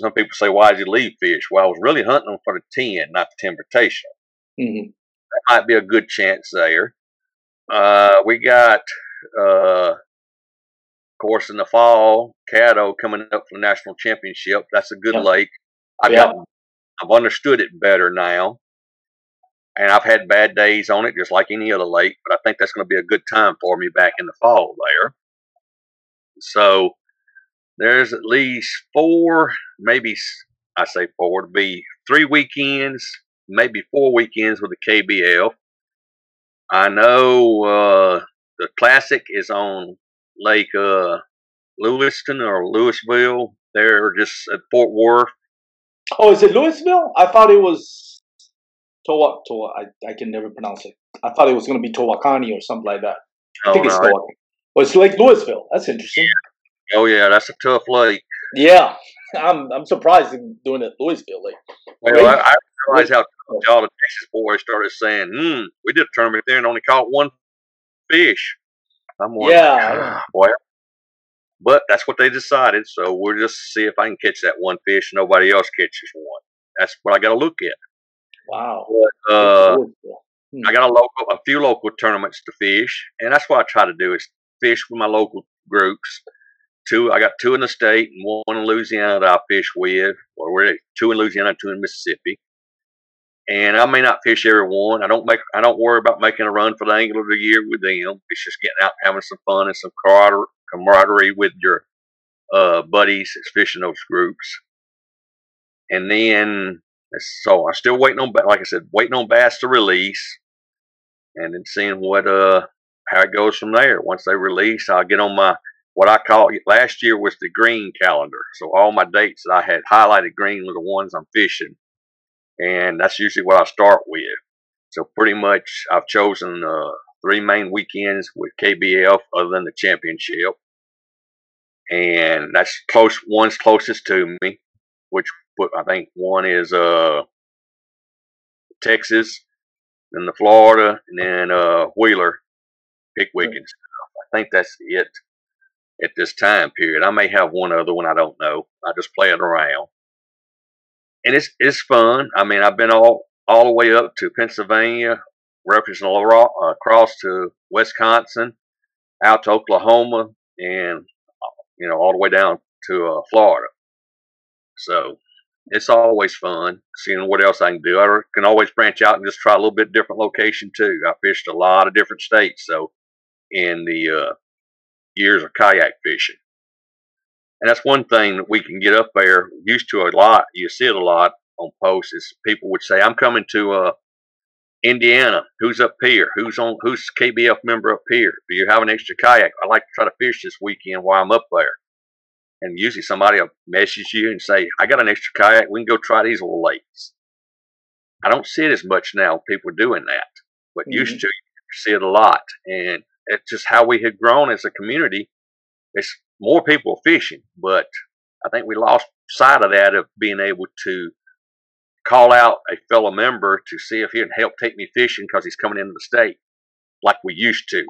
Some people say, why did you leave fish? Well, I was really hunting them for the 10, not the Invitational. Mm-hmm. Might be a good chance there. Uh, we got, uh, of course, in the fall, Caddo coming up for the national championship. That's a good yeah. lake. I yeah. got, I've understood it better now and I've had bad days on it, just like any other lake. But I think that's going to be a good time for me back in the fall there. So there's at least four, maybe I say four to be three weekends, maybe four weekends with the KBL. I know uh, the classic is on Lake uh, Lewiston or Lewisville. They're just at Fort Worth. Oh, is it Lewisville? I thought it was Toa Toa. I, I can never pronounce it. I thought it was going to be Towakani or something like that. I oh, think it's Toa. Oh, it's Lake Lewisville. That's interesting. Oh yeah, that's a tough lake. Yeah, I'm I'm surprised in doing it Lewisville Lake. Well, I, I realized how all the Texas boys started saying, "Hmm, we did a tournament there and only caught one fish." I'm wondering, yeah, boy. but that's what they decided. So we'll just see if I can catch that one fish. Nobody else catches one. That's what I got to look at. Wow. But, uh, I got a local, a few local tournaments to fish, and that's what I try to do is fish with my local groups. Two, I got two in the state and one in Louisiana that I fish with. Or we're two in Louisiana, two in Mississippi. And I may not fish every one. I don't make, I don't worry about making a run for the angler of the year with them. It's just getting out, having some fun and some camaraderie with your uh, buddies that's fishing those groups. And then so I'm still waiting on, like I said, waiting on bass to release, and then seeing what uh how it goes from there. Once they release, I'll get on my what I call last year was the green calendar. So all my dates that I had highlighted green were the ones I'm fishing, and that's usually what I start with. So pretty much, I've chosen uh, three main weekends with KBF, other than the championship, and that's close. One's closest to me, which I think one is uh Texas, then the Florida, and then uh Wheeler, Pickwick, and stuff. I think that's it at this time period. I may have one other one. I don't know. I just play it around, and it's it's fun. I mean, I've been all all the way up to Pennsylvania, representing uh, across to Wisconsin, out to Oklahoma, and you know all the way down to uh, Florida. So it's always fun seeing what else I can do. I can always branch out and just try a little bit different location too. I fished a lot of different states, so in the uh, years of kayak fishing, and that's one thing that we can get up there used to a lot. You see it a lot on posts. Is people would say, "I'm coming to uh, Indiana. Who's up here? Who's on? Who's KBF member up here? Do you have an extra kayak? I like to try to fish this weekend while I'm up there." and usually somebody will message you and say, I got an extra kayak. We can go try these little lakes. I don't see it as much now, people doing that, but mm-hmm. used to, you see it a lot. And it's just how we had grown as a community. It's more people fishing, but I think we lost sight of that of being able to call out a fellow member to see if he'd help take me fishing because he's coming into the state like we used to.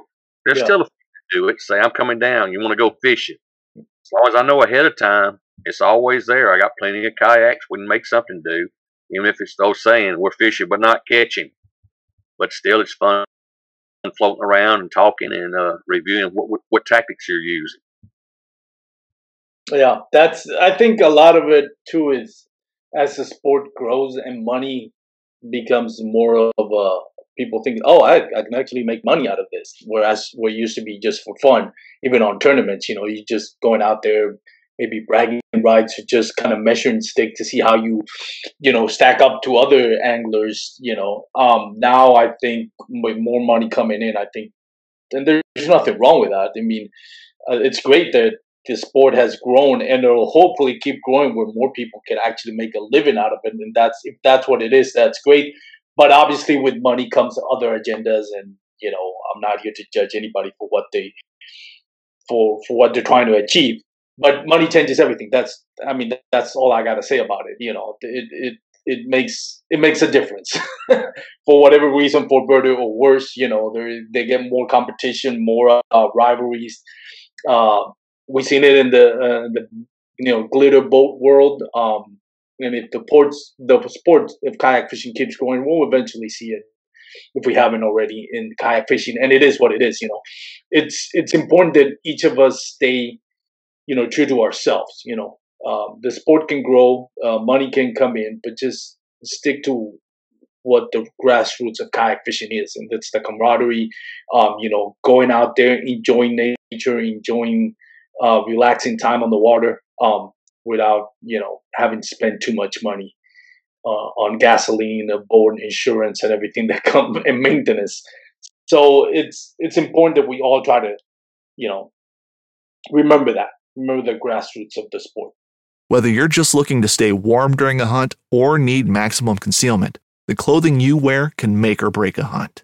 There's yeah. still a few to do it. Say, I'm coming down. You want to go fishing? as long as I know ahead of time, it's always there. I got plenty of kayaks. We can make something do. Even if it's those saying we're fishing but not catching, but still it's fun floating around and talking and uh, reviewing what, what, what tactics you're using. Yeah, that's. I think a lot of it too is as the sport grows and money becomes more of a people think, oh, I, I can actually make money out of this. Whereas what used to be just for fun, even on tournaments, you know, you just going out there, maybe bragging rights, or just kind of measuring stick to see how you, you know, stack up to other anglers. You know, um, now I think with more money coming in, I think, and there's nothing wrong with that. I mean, uh, it's great that the sport has grown and it'll hopefully keep growing where more people can actually make a living out of it. And that's if that's what it is that's great. But obviously with money comes other agendas and you know i'm not here to judge anybody for what they for for what they're trying to achieve. But money changes everything. That's i mean that's all i got to say about it you know. It it it makes it makes a difference for whatever reason for better or worse you know. They they get more competition more uh, rivalries uh, we've seen it in the, uh, the you know glitter boat world. Um, and if the ports, the sport of kayak fishing keeps growing, we'll eventually see it if we haven't already in kayak fishing. And it is what it is. You know, it's it's important that each of us stay, you know, true to ourselves. You know, um, the sport can grow, uh, money can come in, but just stick to what the grassroots of kayak fishing is, and that's the camaraderie. Um, you know, going out there, enjoying nature, enjoying uh, relaxing time on the water um, without you know having to spend too much money uh, on gasoline, boat, insurance, and everything that comes and maintenance. So it's it's important that we all try to you know remember that remember the grassroots of the sport. Whether you're just looking to stay warm during a hunt or need maximum concealment, the clothing you wear can make or break a hunt.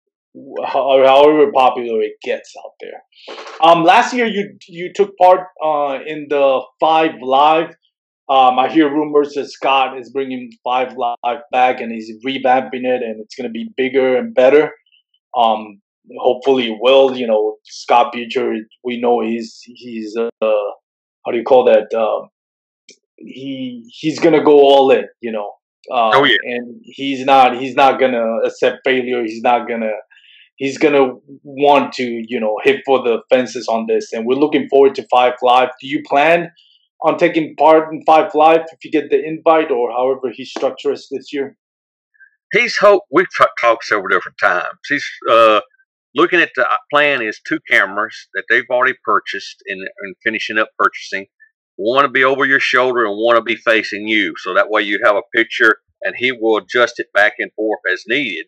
however popular it gets out there. Um, last year you you took part uh, in the Five Live. Um, I hear rumors that Scott is bringing Five Live back and he's revamping it, and it's going to be bigger and better. Um, hopefully, it will. You know, Scott Butcher. We know he's he's uh, how do you call that? Uh, he he's going to go all in. You know. Uh, oh yeah. And he's not he's not gonna accept failure. He's not gonna he's gonna want to you know hit for the fences on this, and we're looking forward to Five Live. Do you plan on taking part in Five Live if you get the invite, or however he structures this year? He's hope we've talked several different times. He's uh, looking at the uh, plan is two cameras that they've already purchased and, and finishing up purchasing. One to be over your shoulder and one to be facing you, so that way you have a picture, and he will adjust it back and forth as needed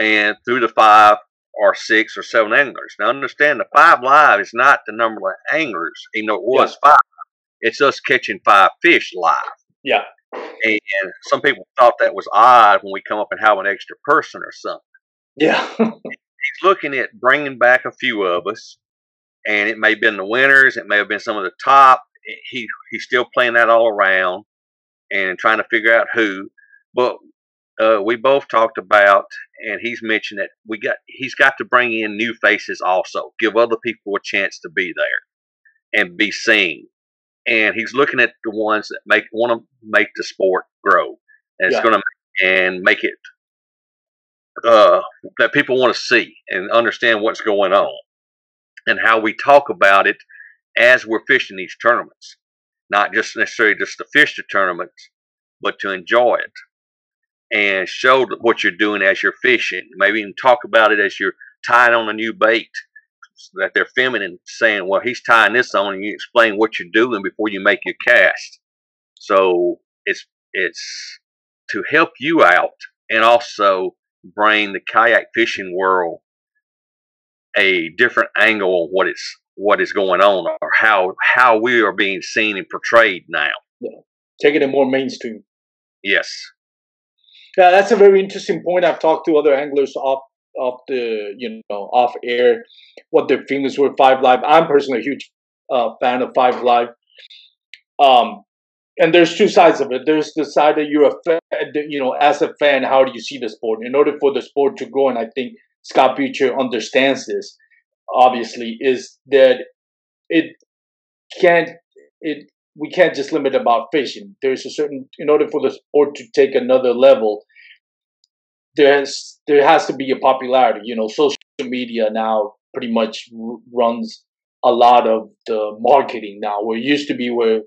and through the five or six or seven anglers. Now, understand the five live is not the number of anglers, even though it was yeah. five. It's us catching five fish live. Yeah. And some people thought that was odd when we come up and have an extra person or something. Yeah. He's looking at bringing back a few of us, and it may have been the winners, it may have been some of the top. He he's still playing that all around and trying to figure out who. But uh, we both talked about, and he's mentioned that we got he's got to bring in new faces also, give other people a chance to be there and be seen. And he's looking at the ones that make want to make the sport grow, and it's yeah. going to and make it uh, that people want to see and understand what's going on, and how we talk about it as we're fishing these tournaments, not just necessarily just to fish the tournaments, but to enjoy it and show what you're doing as you're fishing. Maybe even talk about it as you're tying on a new bait that they're feminine, saying, "Well, he's tying this on," and you explain what you're doing before you make your cast. So it's it's to help you out and also bring the kayak fishing world a different angle on what it's what is going on or how how we are being seen and portrayed now. Yeah. Taking it in more mainstream. Yes. Yeah, that's a very interesting point. I've talked to other anglers off off the you know off air what their feelings were. Five live i'm personally a huge uh, fan of five live. Um and there's two sides of it. There's the side that you're a fan you know as a fan how do you see the sport? In order for the sport to grow and i think scott Butcher understands this obviously is that it can't it we can't just limit about fishing there's a certain in order for the sport to take another level there's there has to be a popularity. You know, social media now pretty much r- runs a lot of the marketing now. Where it used to be where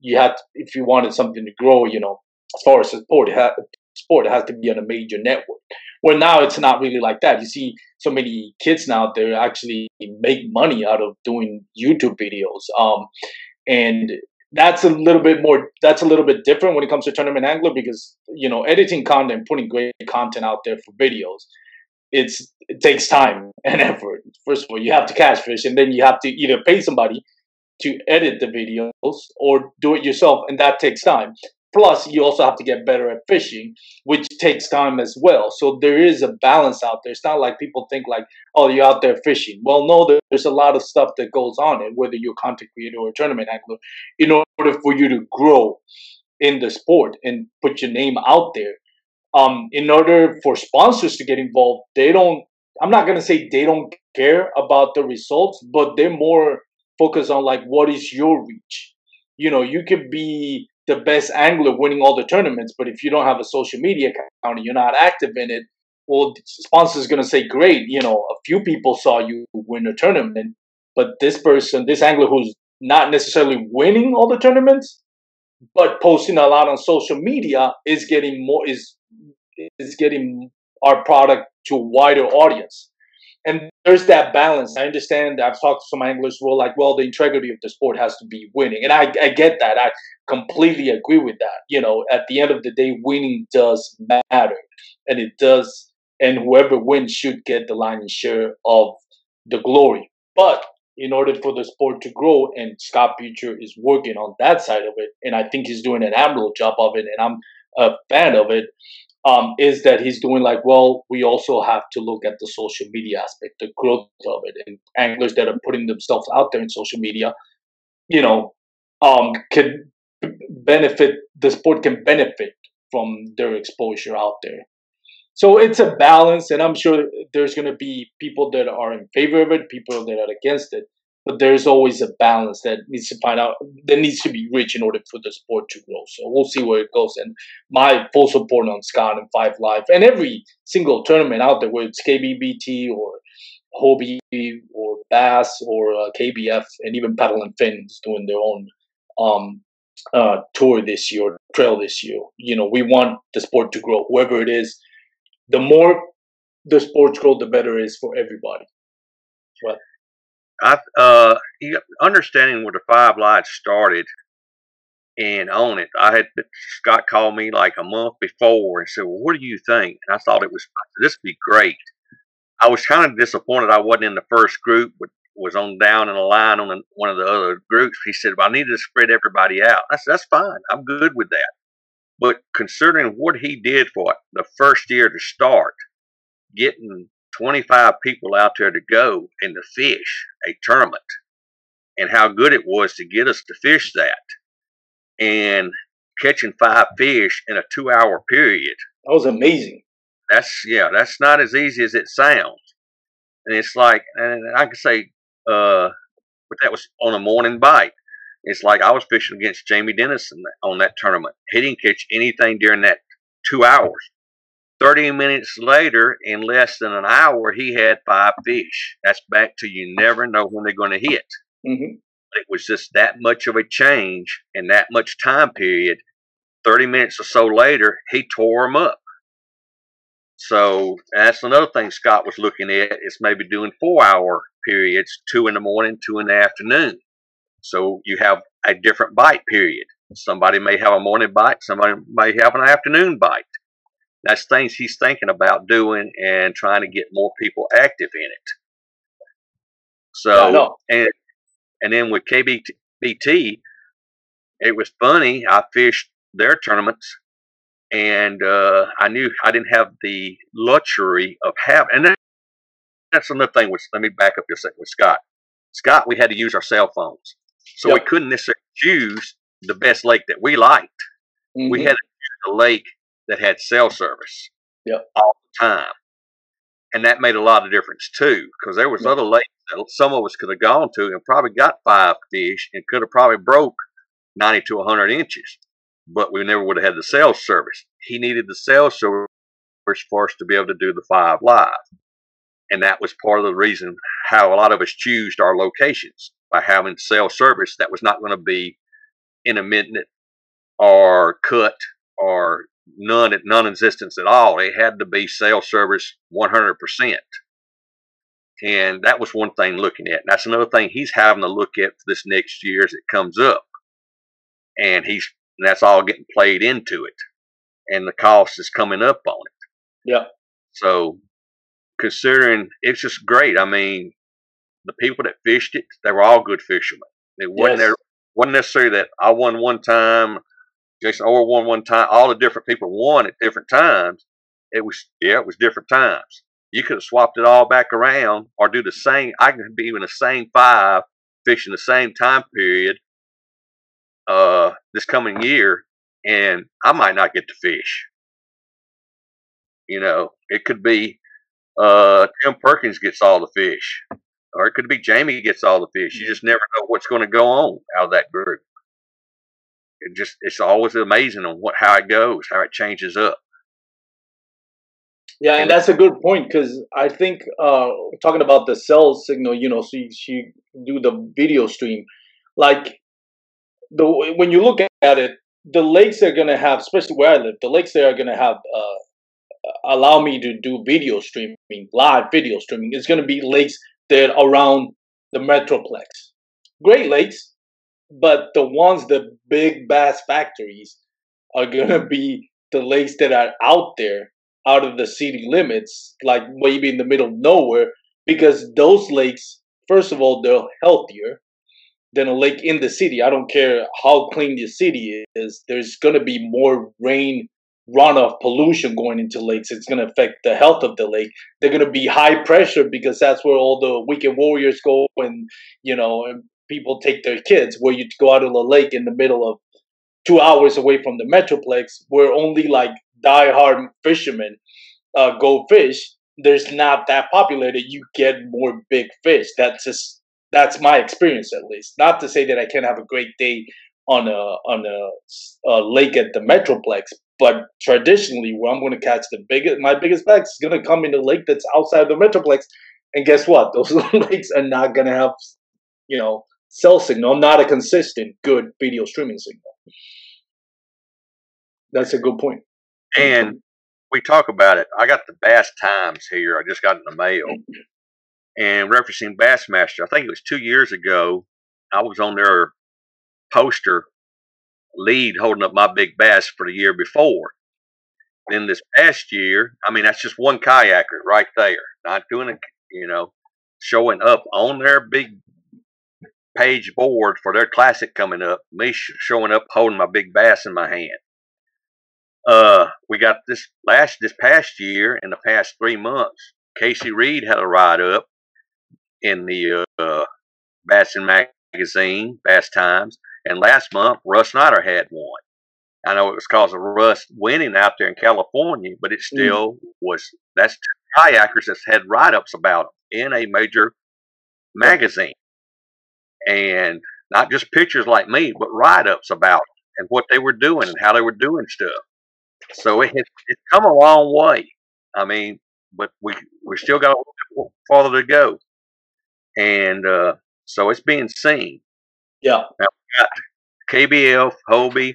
you had, to, if you wanted something to grow, you know, as far as sport, it ha- sport has to be on a major network. Where now it's not really like that. You see so many kids now they actually make money out of doing YouTube videos. Um, and that's a little bit more that's a little bit different when it comes to tournament angler because you know editing content putting great content out there for videos it's it takes time and effort. First of all you have to catch fish and then you have to either pay somebody to edit the videos or do it yourself and that takes time Plus, you also have to get better at fishing, which takes time as well. So there is a balance out there. It's not like people think like, oh, you're out there fishing. Well, no, there's a lot of stuff that goes on it, whether you're a content creator or a tournament angler, in order for you to grow in the sport and put your name out there. Um, in order for sponsors to get involved, they don't. I'm not gonna say they don't care about the results, but they're more focused on like what is your reach. You know, you could be the best angler winning all the tournaments. But if you don't have a social media account and you're not active in it, well, the sponsor is going to say, great, you know, a few people saw you win a tournament, but this person, this angler who's not necessarily winning all the tournaments, but posting a lot on social media is getting more, is, is getting our product to a wider audience and there's that balance. I understand. I've talked to some anglers who are like, well, the integrity of the sport has to be winning, and I, I get that. I completely agree with that. You know, at the end of the day, winning does matter, and it does. And whoever wins should get the lion's share of the glory. But in order for the sport to grow, and Scott Butcher is working on that side of it, and I think he's doing an admirable job of it, and I'm a fan of it um, is that he's doing like, well, we also have to look at the social media aspect, the growth of it, and anglers that are putting themselves out there in social media, you know, um, can benefit. The sport can benefit from their exposure out there. So it's a balance, and I'm sure there's going to be people that are in favor of it, people that are against it but there's always a balance that needs to find out that needs to be reached in order for the sport to grow. So we'll see where it goes. And my full support on Scott and Five Live and every single tournament out there, whether it's KBBT or Hobie or Bass or uh, KBF and even Paddle and Fin is doing their own um, uh, tour this year, trail this year. You know, we want the sport to grow. Whoever it is, the more the sports grow, the better it is for everybody. Well. I uh, understanding where the five lights started and on it. I had Scott called me like a month before and said, "Well, what do you think?" And I thought it was this would be great. I was kind of disappointed I wasn't in the first group, but was on down in a line on the, one of the other groups. He said, well, "I needed to spread everybody out." I said, "That's fine. I'm good with that." But considering what he did for the first year to start, getting 25 people out there to go and to fish a tournament and how good it was to get us to fish that and catching five fish in a two hour period. That was amazing. That's, yeah, that's not as easy as it sounds. And it's like, and I can say, uh, but that was on a morning bite. It's like I was fishing against Jamie Dennison on that tournament. He didn't catch anything during that two hours. 30 minutes later, in less than an hour, he had five fish. That's back to you never know when they're going to hit. Mm-hmm. It was just that much of a change in that much time period. 30 minutes or so later, he tore them up. So that's another thing Scott was looking at is maybe doing four hour periods, two in the morning, two in the afternoon. So you have a different bite period. Somebody may have a morning bite, somebody may have an afternoon bite that's things he's thinking about doing and trying to get more people active in it. So and and then with KBBT, it was funny. I fished their tournaments, and uh, I knew I didn't have the luxury of having. And that's another thing. Which let me back up just a second with Scott. Scott, we had to use our cell phones, so Yep. we couldn't necessarily choose the best lake that we liked. We Mhm. had to choose a lake that had cell service Yep. all the time, and that made a lot of difference too. Because there was Yep. other lakes that some of us could have gone to and probably got five fish and could have probably broke ninety to hundred inches, but we never would have had the cell service. He needed the cell service for us to be able to do the five live, and that was part of the reason how a lot of us choose our locations by having cell service that was not going to be intermittent or cut or none at non-existence at all. It had to be cell service 100%. And that was one thing looking at. And that's another thing he's having to look at for this next year as it comes up. And he's and that's all getting played into it. And the cost is coming up on it. Yeah. So considering it's just great. I mean, the people that fished it, they were all good fishermen. It wasn't Yes. there wasn't necessarily that I won one time, Jason Orr won one time. All the different people won at different times. It was yeah, it was different times. You could have swapped it all back around or do the same. I can be in the same five fishing the same time period uh this coming year, and I might not get to fish. You know, it could be uh Tim Perkins gets all the fish, or it could be Jamie gets all the fish. You just never know what's going to go on out of that group. It just it's always amazing on what how it goes, how it changes up. Yeah, and that's a good point because I think uh, talking about the cell signal, you know, so you, so you do the video stream, like the when you look at it, the lakes are gonna have, especially where I live, the lakes there are gonna have uh, allow me to do video streaming, live video streaming. It's gonna be lakes that are around the metroplex, Great Lakes, but the ones the big bass factories are gonna mm. be the lakes that are out there out of the city limits, like maybe in the middle of nowhere, because those lakes, first of all, they're healthier than a lake in the city. I don't care how clean the city is, there's going to be more rain runoff pollution going into lakes. It's going to affect the health of the lake. They're going to be high pressure because that's where all the weekend warriors go and, you know, and people take their kids, where you go out of the lake in the middle of two hours away from the metroplex where only like diehard fishermen uh, go fish there's not that populated you get more big fish. That's just that's my experience at least. Not to say that i can't have a great day on a on a, a lake at the metroplex but traditionally where i'm going to catch the biggest my biggest bags is going to come in a lake that's outside the metroplex and guess what? Those lakes are not going to have you know cell signal not a consistent good video streaming signal that's a good point. And we talk about it. I got the Bass Times here. I just got in the mail. And referencing Bassmaster, I think it was two years ago, I was on their poster lead holding up my big bass for the year before. Then this past year, I mean, that's just one kayaker right there, not doing it, you know, showing up on their big page board for their classic coming up, me sh- showing up holding my big bass in my hand uh, we got this last this past year in the past three months. Casey Reed had a write up in the uh, Bassin magazine, Bass Times, and last month Russ Snyder had one. I know it was because of Russ winning out there in California, but it still was. That's two kayakers that's had write ups about him in a major magazine, and not just pictures like me, but write ups about them and what they were doing and how they were doing stuff. So it has, it's come a long way. I mean, but we we still got a little bit farther to go, and uh, so it's being seen. Yeah. KBF, Hobie,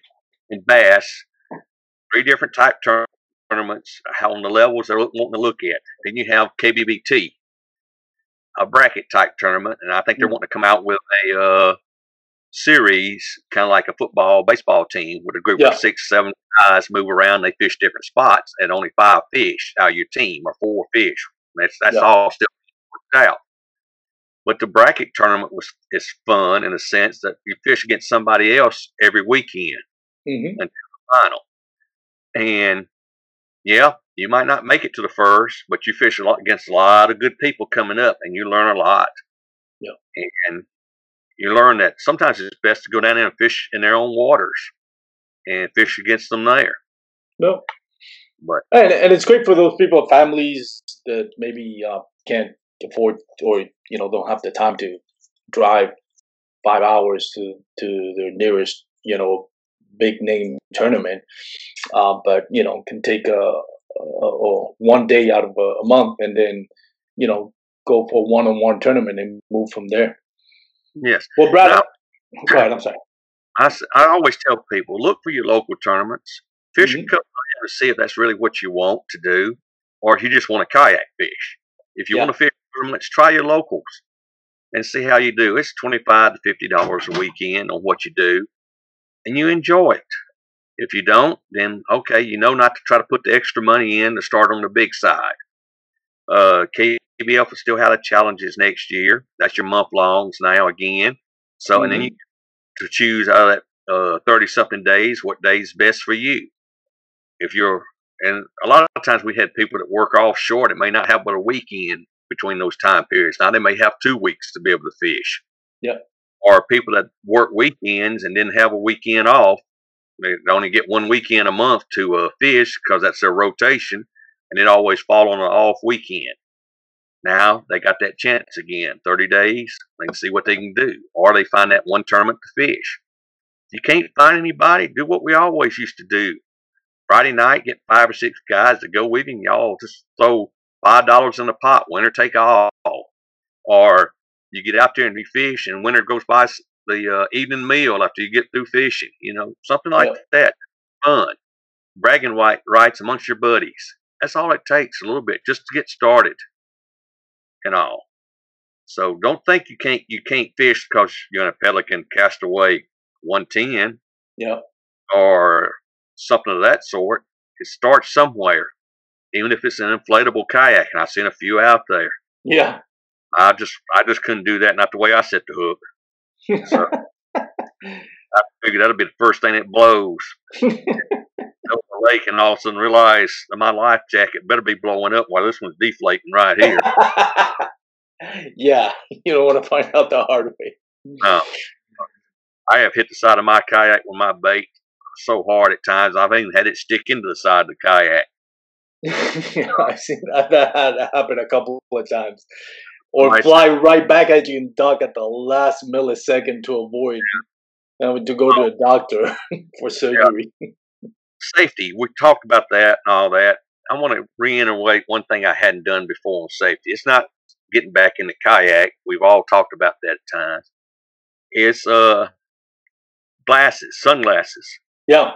and Bass, three different type tournaments. How on the levels they're wanting to look at. Then you have KBBT, a bracket type tournament, and I think they're wanting to come out with a uh, series, kind of like a football, baseball team, with a group Yeah. of six, seven guys move around. They fish different spots, and only five fish out of your team, or four fish. That's that's Yeah. all still worked out. But the bracket tournament was is fun in a sense that you fish against somebody else every weekend hmm final. And yeah, You might not make it to the first, but you fish a lot against a lot of good people coming up, and you learn a lot. Yeah. And you learn that sometimes it's best to go down there and fish in their own waters and fish against them there. No. But And, and it's great for those people, families that maybe uh, can't afford or you know don't have the time to drive five hours to to their nearest you know big name tournament, uh, but you know can take a, a, a one day out of a, a month and then you know go for one on one tournament and move from there. yes, Well, Brad, Now-. I'm sorry. I, I always tell people look for your local tournaments, fish Mhm. a couple to see if that's really what you want to do, or if you just want to kayak fish. If you Yeah. want to fish tournaments, try your locals and see how you do. It's twenty five to fifty dollars a weekend on what you do, and you enjoy it. If you don't, then okay, you know not to try to put the extra money in to start on the big side. Uh, KBF will still have the challenges next year. That's your month longs now again. So, and then you to choose out of that uh, 30 something days what day is best for you. If you're, and a lot of times we had people that work offshore that may not have but a weekend between those time periods. Now they may have two weeks to be able to fish. Yep. Or people that work weekends and didn't have a weekend off. They only get one weekend a month to uh, fish because that's their rotation, and it always fall on an off weekend. Now they got that chance again. 30 days, they can see what they can do. Or they find that one tournament to fish. If you can't find anybody, do what we always used to do. Friday night, get five or six guys to go with you, y'all just throw five dollars in the pot, winner take all. Or you get out there and you fish, and winner goes by the uh, evening meal after you get through fishing. You know, something like Yeah. that. Fun, bragging white rights amongst your buddies. That's all it takes, a little bit, just to get started and all. So don't think you can't you can't fish because you're in a Pelican Castaway 110 Yeah. or something of that sort. It starts somewhere, even if it's an inflatable kayak. And I've seen a few out there. Yeah. I just I just couldn't do that. Not the way I set the hook. So I figured that'll be the first thing that blows. Over the lake, and all of a sudden realize that my life jacket better be blowing up while this one's deflating right here. yeah. You don't want to find out the hard way. No. I have hit the side of my kayak with my bait so hard at times. I've even had it stick into the side of the kayak. yeah, I've seen that, that happen a couple of times. Or Right. fly right back at you and duck at the last millisecond to avoid having to go to a doctor for surgery. Safety, we talked about that and all that. I want to reiterate one thing I hadn't done before on safety. It's not getting back in the kayak. We've all talked about that at times. It's uh glasses, sunglasses. Yeah.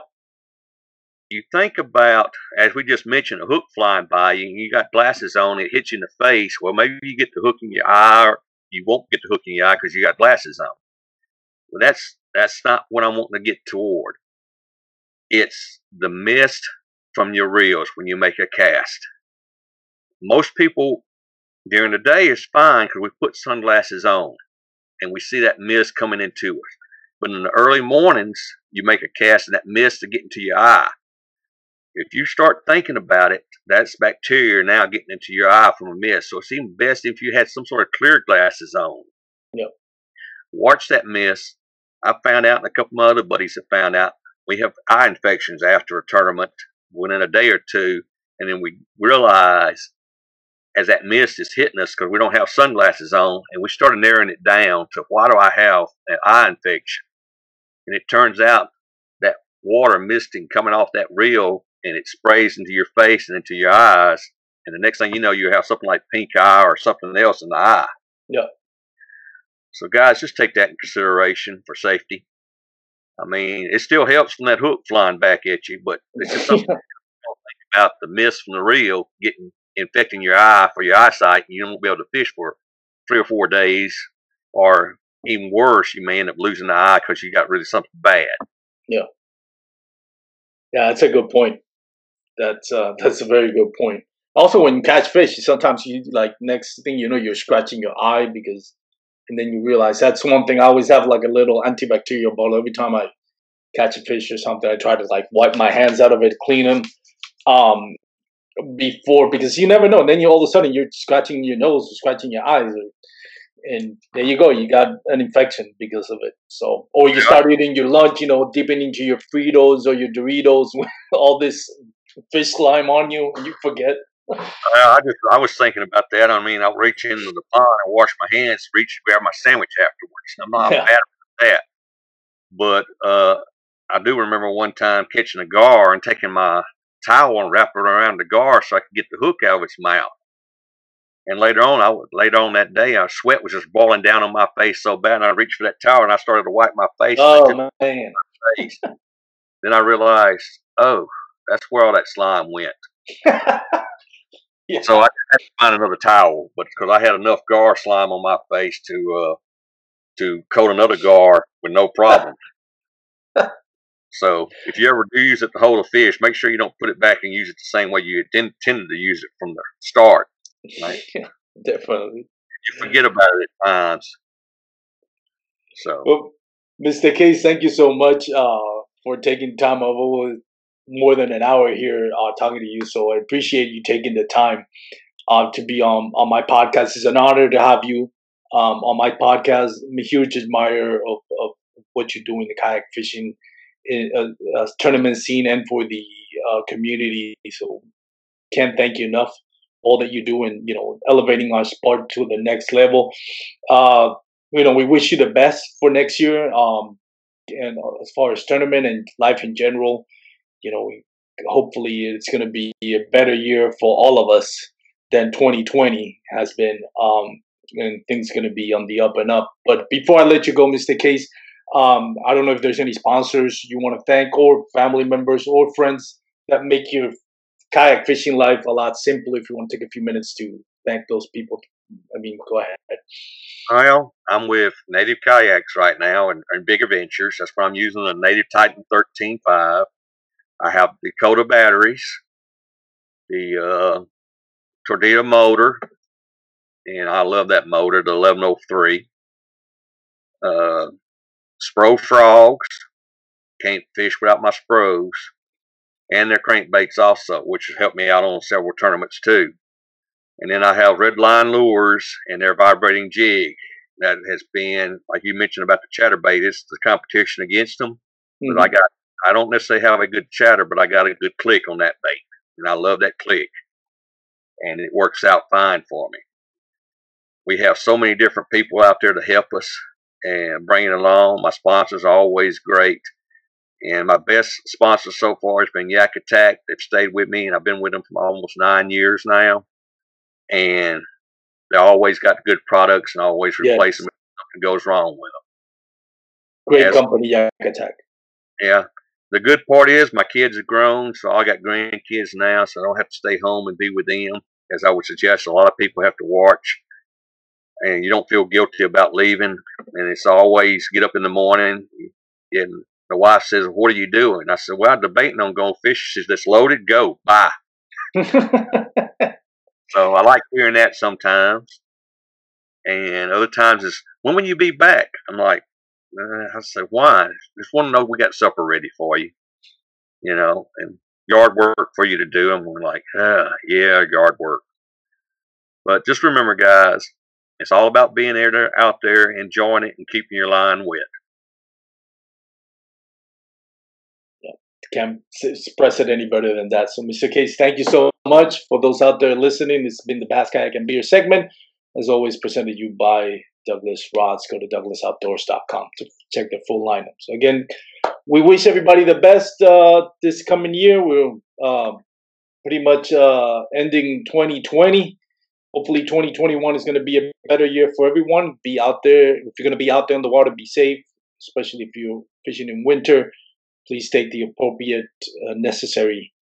You think about, as we just mentioned, a hook flying by you, and you got glasses on, it hits you in the face. Well, maybe you get the hook in your eye, or you won't get the hook in your eye because you got glasses on. Well, that's that's not what I'm wanting to get toward. It's the mist from your reels when you make a cast. Most people during the day is fine because we put sunglasses on, and we see that mist coming into us. But in the early mornings, you make a cast, and that mist to get into your eye if you start thinking about it, that's bacteria now getting into your eye from a mist. So it's even best if you had some sort of clear glasses on. Yep. Watch that mist. I found out, and a couple of my other buddies have found out, we have eye infections after a tournament within a day or two, and then we realize as that mist is hitting us because we don't have sunglasses on, and we started narrowing it down to why do I have an eye infection? And it turns out that water misting coming off that reel and it sprays into your face and into your eyes. And the next thing you know, you have something like pink eye or something else in the eye. Yeah. So, guys, just take that in consideration for safety. I mean, it still helps from that hook flying back at you, but it's just something about the mist from the reel getting infecting your eye for your eyesight. You won't be able to fish for three or four days, or even worse, you may end up losing the eye because you got really something bad. Yeah, Yeah, that's a good point. That's uh, that's a very good point. Also, when you catch fish, sometimes you like next thing you know, you're scratching your eye because, and then you realize that's one thing. I always have like a little antibacterial bottle every time I catch a fish or something. I try to like wipe my hands out of it, clean them. Um, before because you never know. And Then you all of a sudden you're scratching your nose, or scratching your eyes, and there you go, you got an infection because of it. So, or you start eating your lunch, you know, dipping into your Fritos or your Doritos with all this fish slime on you, and you forget. I just I was thinking about that. I mean, I'll reach into the pond and wash my hands, reach grab my sandwich afterwards. I'm not yeah. bad about that. But uh, I do remember one time catching a gar and taking my towel and wrapping it around the gar so I could get the hook out of its mouth. And later on, I later on that day, our sweat was just boiling down on my face so bad, and I reached for that towel and I started to wipe my face. Oh man! My face. then I realized, oh, that's where all that slime went. yeah. So I had to find another towel, but because I had enough gar slime on my face to uh, to coat another gar with no problem. so if you ever do use it to hold a fish, make sure you don't put it back and use it the same way you intended to use it from the start. Right? Definitely. You forget about it at times. So, well, Mr. Case, thank you so much uh, for taking time of more than an hour here uh, talking to you. So I appreciate you taking the time uh, to be on on my podcast. It's an honor to have you um, on my podcast. I'm a huge admirer of, of what you do in the kayak fishing in, uh, uh, tournament scene and for the uh, community. So can't thank you enough all that you do and you know elevating our sport to the next level. Uh, you know, we wish you the best for next year. Um, and as far as tournament and life in general, you know, hopefully it's going to be a better year for all of us than 2020 has been. Um, and things going to be on the up and up. But before I let you go, Mr. Case, um, I don't know if there's any sponsors you want to thank or family members or friends that make your kayak fishing life a lot simpler. If you want to take a few minutes to thank those people, I mean, go ahead. Well, I'm with Native Kayaks right now and, and Big Adventures. That's why I'm using the Native Titan 13.5. I have Dakota batteries, the uh, Torqeedo motor, and I love that motor, the 1103. Uh, Spro frogs, can't fish without my Spros and their crankbaits also, which has helped me out on several tournaments too. And then I have red line lures and their vibrating jig. That has been, like you mentioned about the chatterbait, it's the competition against them. Mm-hmm. But I mm-hmm. got, I don't necessarily have a good chatter, but I got a good click on that bait. And I love that click. And it works out fine for me. We have so many different people out there to help us and bring it along. My sponsors are always great. And my best sponsor so far has been Yak Attack. They've stayed with me, and I've been with them for almost nine years now. And they always got good products and always replace yes. them if something goes wrong with them. Great As, company, Yak Attack. Yeah. The good part is my kids are grown, so I got grandkids now, so I don't have to stay home and be with them. As I would suggest, a lot of people have to watch, and you don't feel guilty about leaving. And it's always get up in the morning, and the wife says, What are you doing? I said, Well, I'm debating on going fishing. She says, That's loaded, go, bye. so I like hearing that sometimes. And other times is, When will you be back? I'm like, I said, Why? Just want to know we got supper ready for you. You know, and yard work for you to do. And we're like, ah, Yeah, yard work. But just remember, guys, it's all about being there, out there, enjoying it, and keeping your line wet. can't express it any better than that. So, Mr. Case, thank you so much for those out there listening. It's been the Bass Kayak and Beer segment, as always, presented you by Douglas Rods. Go to douglasoutdoors.com to check the full lineup. So, again, we wish everybody the best uh, this coming year. We're uh, pretty much uh, ending 2020. Hopefully, 2021 is going to be a better year for everyone. Be out there. If you're going to be out there in the water, be safe, especially if you're fishing in winter please take the appropriate uh, necessary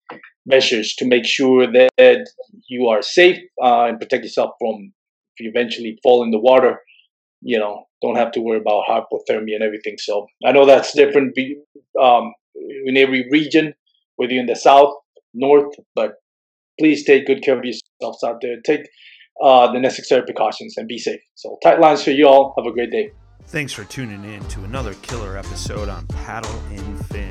measures to make sure that you are safe uh, and protect yourself from if you eventually fall in the water you know don't have to worry about hypothermia and everything. So i know that's different um, in every region whether you're in the south north but please take good care of yourselves out there. Take uh, the necessary precautions and be safe. So tight lines for you all. Have a great day. Thanks for tuning in to another killer episode on Paddle and Fin.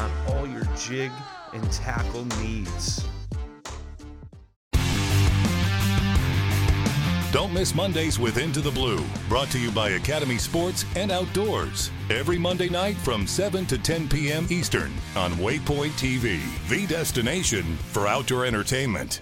on all your jig and tackle needs. Don't miss Mondays with Into the Blue, brought to you by Academy Sports and Outdoors. Every Monday night from 7 to 10 p.m. Eastern on Waypoint TV, the destination for outdoor entertainment.